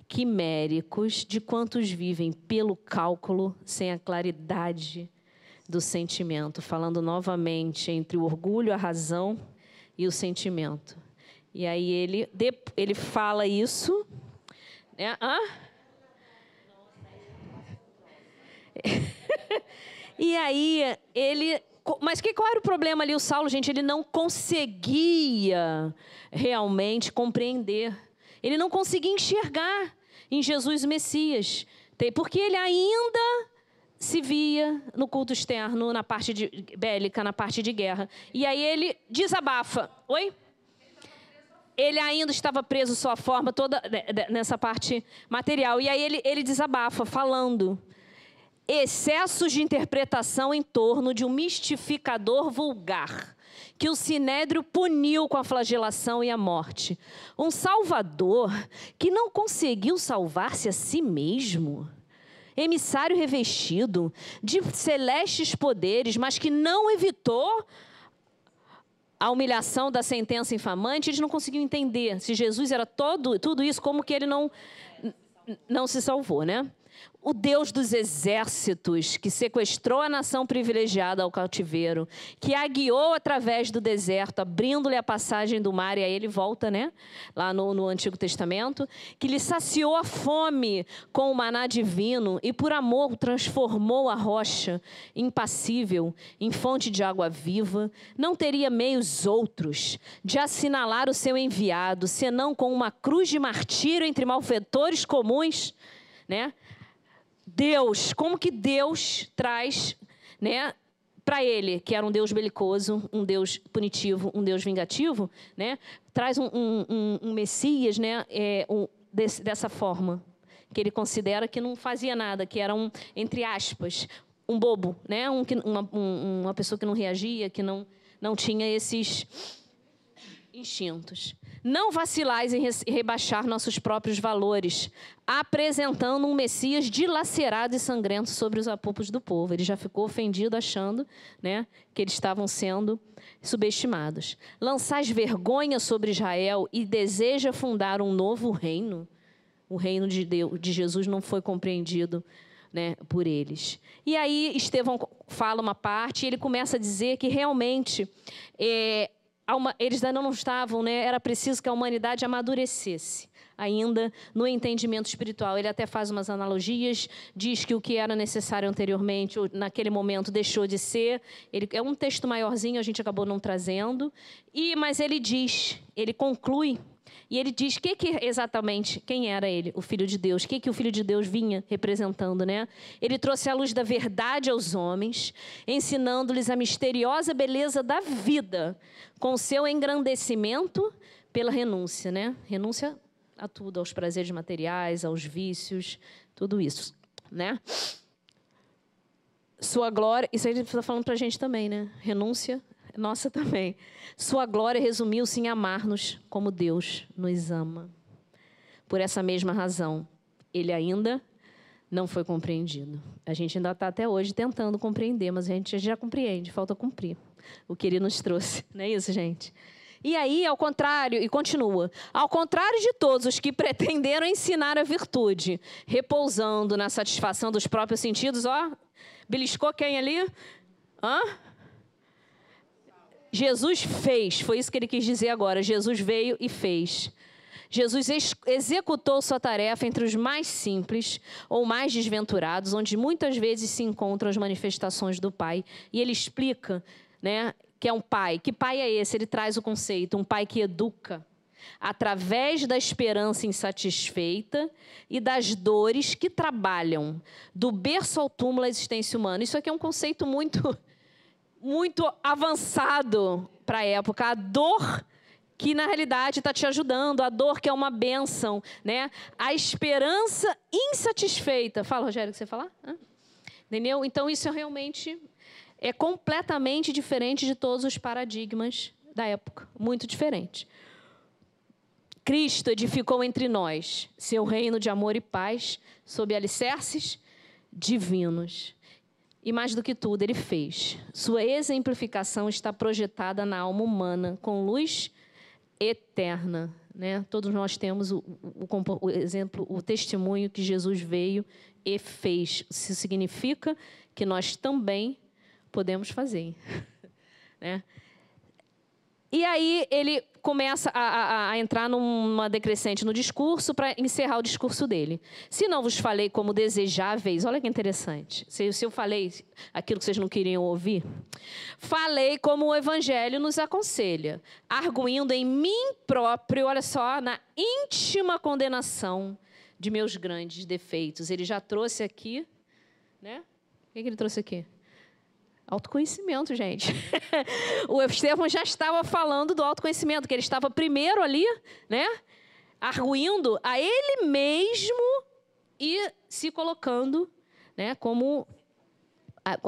quiméricos de quantos vivem pelo cálculo sem a claridade do sentimento, falando novamente entre o orgulho, a razão e o sentimento. E aí ele, ele fala isso. Né? Hã? *laughs* e aí ele. Mas que, qual era o problema ali, o Saulo, gente? Ele não conseguia realmente compreender. Ele não conseguia enxergar em Jesus o Messias. Porque ele ainda se via no culto externo, na parte de, bélica, na parte de guerra. E aí ele desabafa. Oi? Ele ainda estava preso sua forma toda nessa parte material. E aí ele, ele desabafa, falando excessos de interpretação em torno de um mistificador vulgar que o sinédrio puniu com a flagelação e a morte. Um salvador que não conseguiu salvar-se a si mesmo. emissário revestido de celestes poderes, mas que não evitou a humilhação da sentença infamante, eles não conseguiam entender se Jesus era todo, tudo isso, como que ele não, não se salvou, né? O Deus dos exércitos, que sequestrou a nação privilegiada ao cativeiro, que a guiou através do deserto, abrindo-lhe a passagem do mar, e aí ele volta, né? Lá no, no Antigo Testamento, que lhe saciou a fome com o maná divino e por amor transformou a rocha impassível em fonte de água viva, não teria meios outros de assinalar o seu enviado, senão com uma cruz de martírio entre malfeitores comuns, né? Deus, como que Deus traz, né, para ele, que era um Deus belicoso, um Deus punitivo, um Deus vingativo, né, traz um, um, um Messias, né, é, um, desse, dessa forma, que ele considera que não fazia nada, que era um, entre aspas, um bobo, né, um, uma, um, uma pessoa que não reagia, que não, não tinha esses instintos. Não vacilais em rebaixar nossos próprios valores, apresentando um Messias dilacerado e sangrento sobre os apupos do povo. Ele já ficou ofendido, achando né, que eles estavam sendo subestimados. Lançais vergonha sobre Israel e deseja fundar um novo reino. O reino de, Deus, de Jesus não foi compreendido né, por eles. E aí Estevão fala uma parte e ele começa a dizer que realmente é, eles ainda não estavam, né? Era preciso que a humanidade amadurecesse ainda no entendimento espiritual. Ele até faz umas analogias, diz que o que era necessário anteriormente, naquele momento, deixou de ser. Ele, é um texto maiorzinho, a gente acabou não trazendo. E Mas ele diz, ele conclui e ele diz que, que exatamente quem era ele, o Filho de Deus, o que, que o Filho de Deus vinha representando, né? Ele trouxe a luz da verdade aos homens, ensinando-lhes a misteriosa beleza da vida, com seu engrandecimento pela renúncia, né? Renúncia a tudo, aos prazeres materiais, aos vícios, tudo isso, né? Sua glória, isso aí ele está falando para a gente também, né? Renúncia nossa também. Sua glória resumiu-se em amar-nos como Deus nos ama. Por essa mesma razão, ele ainda não foi compreendido. A gente ainda está até hoje tentando compreender, mas a gente já compreende, falta cumprir o que ele nos trouxe. Não é isso, gente? E aí, ao contrário, e continua, ao contrário de todos os que pretenderam ensinar a virtude, repousando na satisfação dos próprios sentidos, ó, beliscou quem ali? Hã? Jesus fez, foi isso que ele quis dizer agora. Jesus veio e fez. Jesus ex executou sua tarefa entre os mais simples ou mais desventurados, onde muitas vezes se encontram as manifestações do Pai. E ele explica né, que é um pai. Que pai é esse? Ele traz o conceito: um pai que educa através da esperança insatisfeita e das dores que trabalham do berço ao túmulo a existência humana. Isso aqui é um conceito muito muito avançado para a época. A dor que na realidade está te ajudando, a dor que é uma bênção, né? A esperança insatisfeita. Fala, Rogério, que você falar? Entendeu? Então isso é realmente é completamente diferente de todos os paradigmas da época, muito diferente. Cristo edificou entre nós seu reino de amor e paz sob alicerces divinos. E mais do que tudo, ele fez. Sua exemplificação está projetada na alma humana, com luz eterna. Né? Todos nós temos o, o, o exemplo, o testemunho que Jesus veio e fez. Isso significa que nós também podemos fazer. *laughs* né? E aí ele começa a, a, a, entrar numa decrescente no discurso para encerrar o discurso dele. Se não vos falei como desejáveis, olha que interessante. Se, se eu falei aquilo que vocês não queriam ouvir, falei como o Evangelho nos aconselha, arguindo em mim próprio, olha só, na íntima condenação de meus grandes defeitos. Ele já trouxe aqui, né? O que, que ele trouxe aqui? Autoconhecimento, gente. *laughs* o Estevão já estava falando do autoconhecimento, que ele estava primeiro ali, né? Arguindo a ele mesmo e se colocando, né, como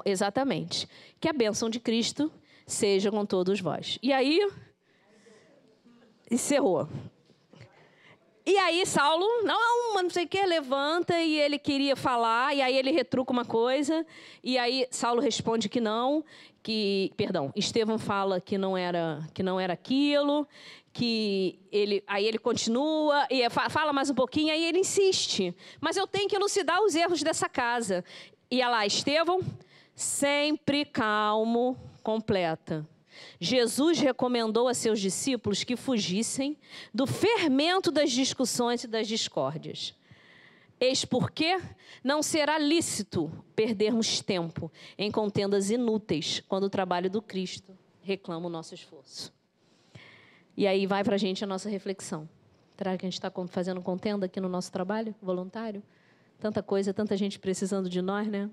exatamente, que a bênção de Cristo seja com todos vós. E aí encerrou. E aí Saulo, não, mas não sei o que, levanta e ele queria falar, e aí ele retruca uma coisa, e aí Saulo responde que não, que, perdão, Estevão fala que não era, que não era aquilo, que ele, aí ele continua e é, fala mais um pouquinho, aí ele insiste. Mas eu tenho que elucidar os erros dessa casa. E lá, Estevão, sempre calmo, completa. Jesus recomendou a seus discípulos que fugissem do fermento das discussões e das discórdias. Eis porque não será lícito perdermos tempo em contendas inúteis quando o trabalho do Cristo reclama o nosso esforço. E aí vai para a gente a nossa reflexão. Será que a gente está fazendo contenda aqui no nosso trabalho voluntário? Tanta coisa, tanta gente precisando de nós, né?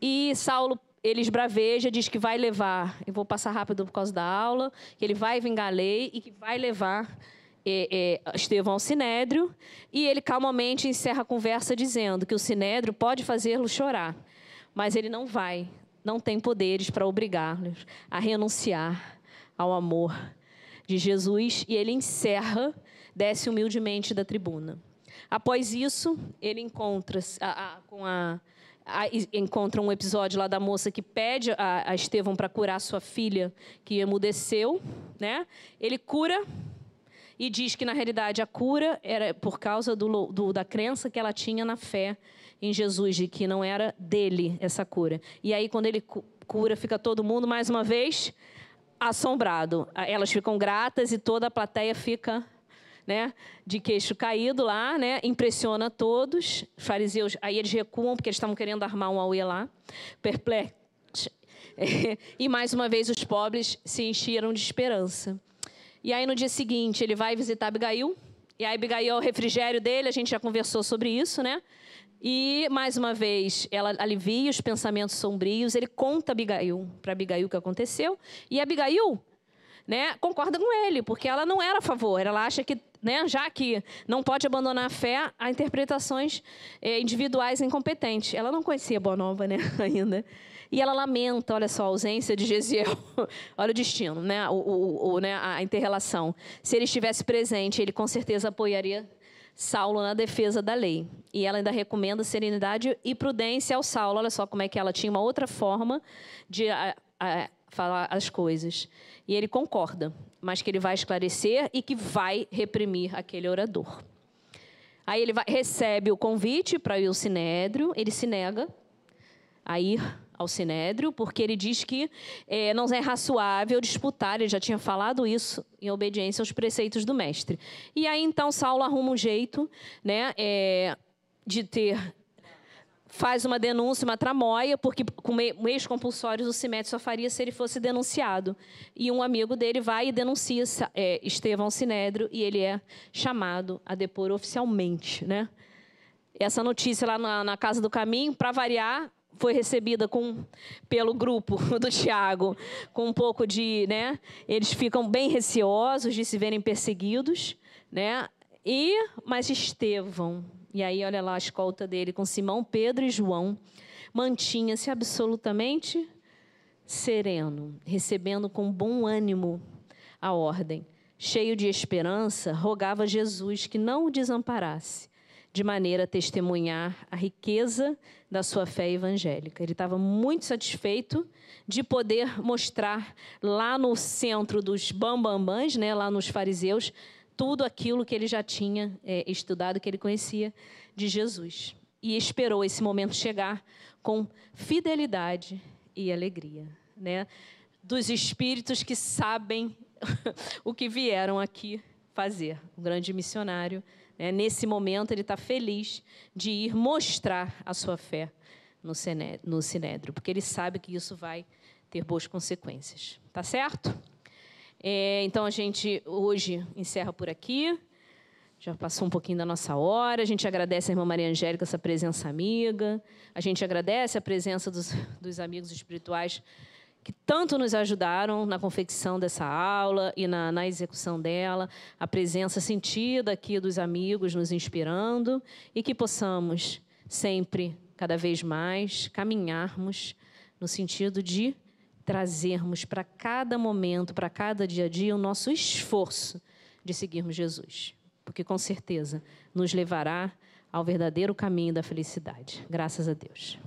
E Saulo ele esbraveja, diz que vai levar, eu vou passar rápido por causa da aula, que ele vai vingar a lei e que vai levar é, é, Estevão ao Sinédrio, e ele calmamente encerra a conversa dizendo que o Sinédrio pode fazê-lo chorar, mas ele não vai, não tem poderes para obrigá-los a renunciar ao amor de Jesus, e ele encerra, desce humildemente da tribuna. Após isso, ele encontra com a encontra um episódio lá da moça que pede a, a Estevão para curar sua filha que emudeceu, né? Ele cura e diz que na realidade a cura era por causa do, do, da crença que ela tinha na fé em Jesus, de que não era dele essa cura. E aí quando ele cura, fica todo mundo mais uma vez assombrado. Elas ficam gratas e toda a plateia fica né, de queixo caído lá, né, impressiona todos. Os fariseus, aí eles recuam porque eles estavam querendo armar um auê lá, perplexos. *laughs* e mais uma vez os pobres se encheram de esperança. E aí no dia seguinte ele vai visitar Abigail, e a Abigail é o refrigério dele, a gente já conversou sobre isso, né? E, mais uma vez, ela alivia os pensamentos sombrios, ele conta Abigail, para Abigail o que aconteceu, e Abigail né, concorda com ele, porque ela não era a favor, ela acha que né, já que não pode abandonar a fé a interpretações é, individuais incompetentes. Ela não conhecia Boa Nova né, *laughs* ainda. E ela lamenta, olha só, a ausência de Gesiel. *laughs* olha o destino, né, o, o, o, né, a interrelação. Se ele estivesse presente, ele com certeza apoiaria Saulo na defesa da lei. E ela ainda recomenda serenidade e prudência ao Saulo. Olha só como é que ela tinha uma outra forma de a, a, falar as coisas. E ele concorda mas que ele vai esclarecer e que vai reprimir aquele orador. Aí ele vai, recebe o convite para ir ao sinédrio, ele se nega a ir ao sinédrio, porque ele diz que é, não é razoável disputar, ele já tinha falado isso, em obediência aos preceitos do mestre. E aí então Saulo arruma um jeito né, é, de ter faz uma denúncia, uma tramóia, porque com meios compulsórios o Simédio só faria se ele fosse denunciado. E um amigo dele vai e denuncia é, Estevão Sinédrio e ele é chamado a depor oficialmente. Né? Essa notícia lá na, na Casa do Caminho, para variar, foi recebida com, pelo grupo *laughs* do Tiago com um pouco de, né? Eles ficam bem receosos de se verem perseguidos, né? E mas Estevão e aí, olha lá a escolta dele com Simão, Pedro e João. Mantinha-se absolutamente sereno, recebendo com bom ânimo a ordem. Cheio de esperança, rogava a Jesus que não o desamparasse, de maneira a testemunhar a riqueza da sua fé evangélica. Ele estava muito satisfeito de poder mostrar lá no centro dos bambambãs, né, lá nos fariseus, tudo aquilo que ele já tinha é, estudado, que ele conhecia de Jesus. E esperou esse momento chegar com fidelidade e alegria, né? Dos espíritos que sabem *laughs* o que vieram aqui fazer. O grande missionário, né? nesse momento, ele está feliz de ir mostrar a sua fé no Sinédrio, porque ele sabe que isso vai ter boas consequências. Tá certo? É, então a gente hoje encerra por aqui. Já passou um pouquinho da nossa hora. A gente agradece a irmã Maria Angélica essa presença amiga. A gente agradece a presença dos, dos amigos espirituais que tanto nos ajudaram na confecção dessa aula e na, na, execução dela, a presença sentida aqui dos amigos nos inspirando e que possamos sempre, cada vez mais, caminharmos no sentido de trazermos para cada momento, para cada dia a dia, o nosso esforço de seguirmos Jesus. porque com certeza nos levará ao verdadeiro caminho da felicidade. Graças a Deus.